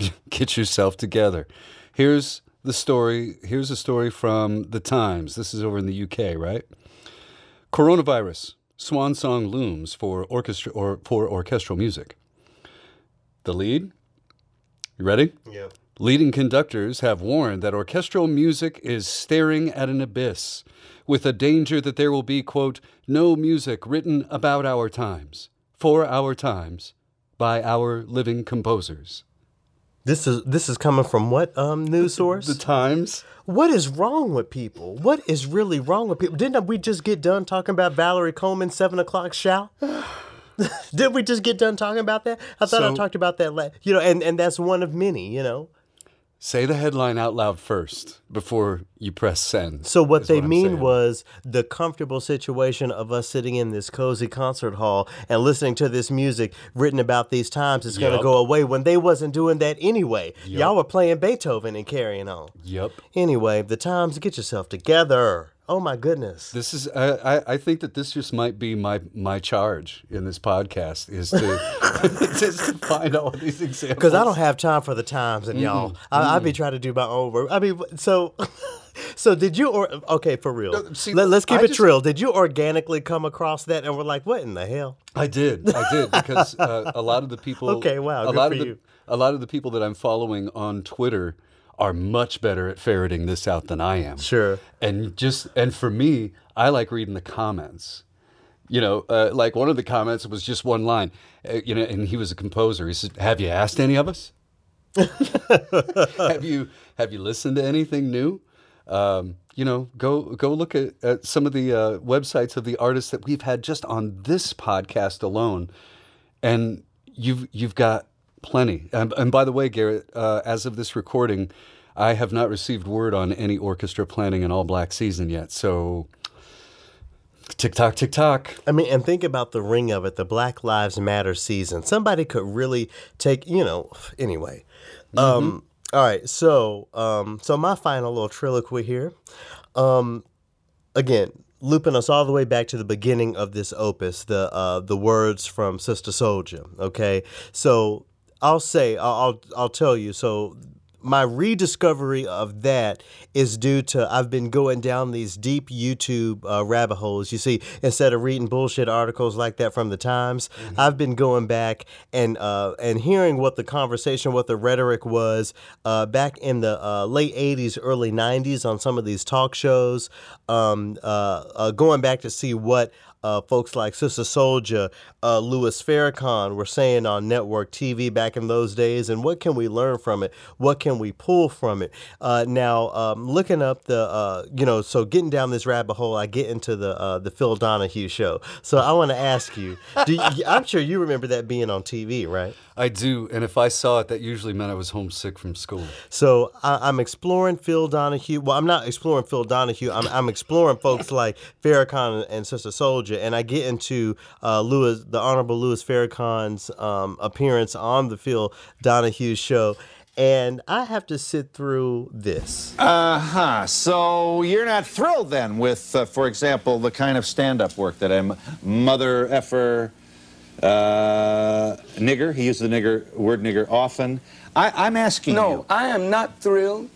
get yourself together." Here's the story. Here's a story from the Times. This is over in the UK, right? Coronavirus swan song looms for orchestra or for orchestral music. The lead. You ready? Yeah. Leading conductors have warned that orchestral music is staring at an abyss, with a danger that there will be, quote, no music written about our times, for our times, by our living composers. This is this is coming from what um news source? The Times. What is wrong with people? What is really wrong with people? Didn't we just get done talking about Valerie Coleman seven o'clock shout? Did we just get done talking about that? I thought so, I talked about that. La- you know, and and that's one of many. You know. Say the headline out loud first before you press send. So what they what mean was the comfortable situation of us sitting in this cozy concert hall and listening to this music written about these times is going to go away when they wasn't doing that anyway. Yep. Y'all were playing Beethoven and carrying on. Yep. Anyway, the times get yourself together. Oh my goodness! This is I, I think that this just might be my my charge in this podcast is to just to find all these examples because I don't have time for the times and y'all. Mm-hmm. I, would be trying to do my own work. I mean, so so did you or okay for real? see, Let, us keep I it just, real. Did you organically come across that and we're like, what in the hell? I did, I did because uh, a lot of the people. Okay, wow, a lot of the, you. A lot of the people that I'm following on Twitter are much better at ferreting this out than I am. Sure. And just and for me, I like reading the comments. You know, uh, like one of the comments was just one line. Uh, you know, and he was a composer. He said, "Have you asked any of us? have you have you listened to anything new?" Um, you know, go go look at, at some of the uh, websites of the artists that we've had just on this podcast alone, and you've you've got Plenty. And, and by the way, Garrett, uh, as of this recording, I have not received word on any orchestra planning an all black season yet. So, tick tock, tick tock. I mean, and think about the ring of it the Black Lives Matter season. Somebody could really take, you know, anyway. Mm-hmm. Um, all right. So, um, so my final little triloquy here. Um, again, looping us all the way back to the beginning of this opus, the uh, the words from Sister Souljah. Okay, so I'll say, I'll, I'll tell you. So my rediscovery of that is due to I've been going down these deep YouTube uh, rabbit holes. You see, instead of reading bullshit articles like that from the Times, mm-hmm. I've been going back and uh, and hearing what the conversation, what the rhetoric was uh, back in the uh, late '80s, early '90s on some of these talk shows. Um, uh, uh, going back to see what uh, folks like Sister Souljah, uh, Louis Farrakhan were saying on network TV back in those days, and what can we learn from it? What can we pull from it? Uh, now, um, looking up the, uh, you know, so getting down this rabbit hole, I get into the uh, the Phil Donahue show. So I want to ask you, you, I'm sure you remember that being on TV, right? I do, and if I saw it, that usually meant I was homesick from school. So I, am exploring Phil Donahue. Well, I'm not exploring Phil Donahue. I'm, I'm exploring folks like Farrakhan and Sister Souljah, and I get into uh, Louis, the Honorable Louis Farrakhan's um, appearance on the Phil Donahue show. And I have to sit through this. Uh huh. So you're not thrilled then with, uh, for example, the kind of stand up work that I'm mother effer uh, nigger. He used the nigger word nigger often. I, am asking no, you. No, I am not thrilled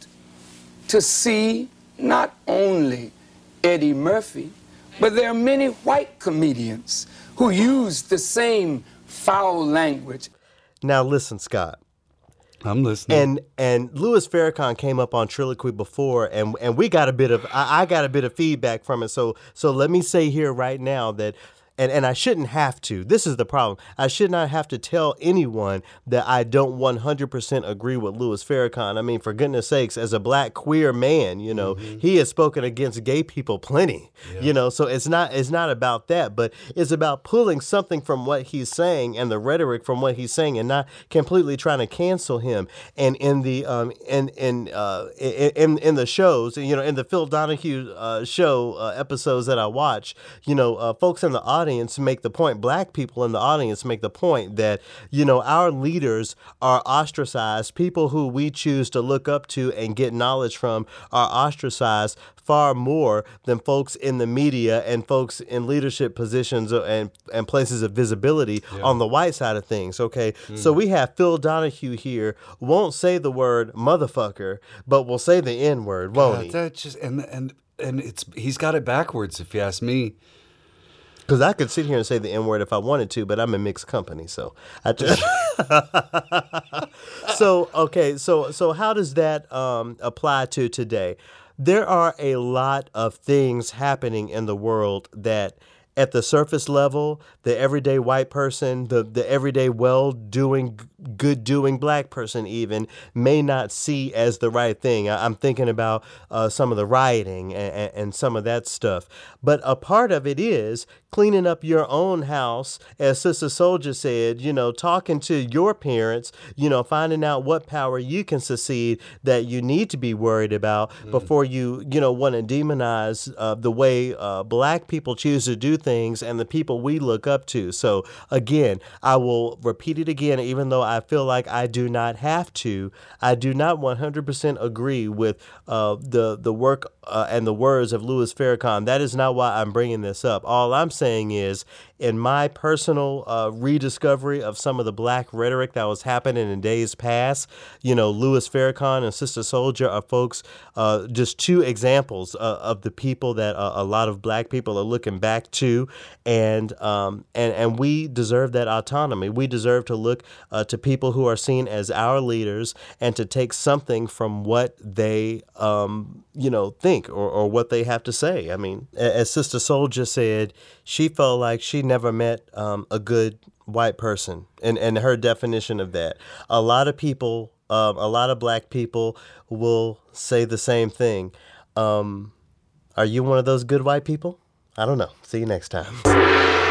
to see not only Eddie Murphy, but there are many white comedians who use the same foul language. Now listen, Scott. I'm listening. And and Louis Farrakhan came up on Triloquy before, and and we got a bit of I, I got a bit of feedback from it. So so let me say here right now that and, and I shouldn't have to. This is the problem. I should not have to tell anyone that I don't 100% agree with Louis Farrakhan. I mean, for goodness sakes, as a black queer man, you know, mm-hmm. he has spoken against gay people plenty. Yeah. You know, so it's not it's not about that, but it's about pulling something from what he's saying and the rhetoric from what he's saying, and not completely trying to cancel him. And in the um in in uh in in the shows, you know, in the Phil Donahue uh, show uh, episodes that I watch, you know, uh, folks in the audience audience make the point, black people in the audience make the point that, you know, our leaders are ostracized. People who we choose to look up to and get knowledge from are ostracized far more than folks in the media and folks in leadership positions and, and places of visibility yeah. on the white side of things. Okay. Mm. So we have Phil Donahue here, won't say the word motherfucker, but will say the N word, won't God, he? That just and and and it's he's got it backwards if you ask me. Because I could sit here and say the N word if I wanted to, but I'm in mixed company, so I just. so okay, so so how does that um, apply to today? There are a lot of things happening in the world that at the surface level, the everyday white person, the, the everyday well doing, good doing black person, even may not see as the right thing. I, am thinking about uh, some of the rioting and, and, some of that stuff. But a part of it is cleaning up your own house, as Sister Souljah said, you know, talking to your parents, you know, finding out what power you can succeed that you need to be worried about mm. before you, you know, want to demonize uh, the way uh, black people choose to do things and the people we look up to. So, again, I will repeat it again, even though I feel like I do not have to. I do not 100% agree with uh, the, the work uh, and the words of Louis Farrakhan. That is not why I'm bringing this up. All I'm saying is in my personal uh, rediscovery of some of the black rhetoric that was happening in days past, you know, Louis Farrakhan and Sister Souljah are folks, uh, just two examples uh, of the people that uh, a lot of black people are looking back to, and um, and and we deserve that autonomy. We deserve to look uh, to people who are seen as our leaders and to take something from what they, um, you know, think or, or what they have to say. I mean, as Sister Souljah said, she felt like she never met um, a good white person, and and her definition of that. A lot of people, um, a lot of black people, will say the same thing. Um, are you one of those good white people? I don't know. See you next time.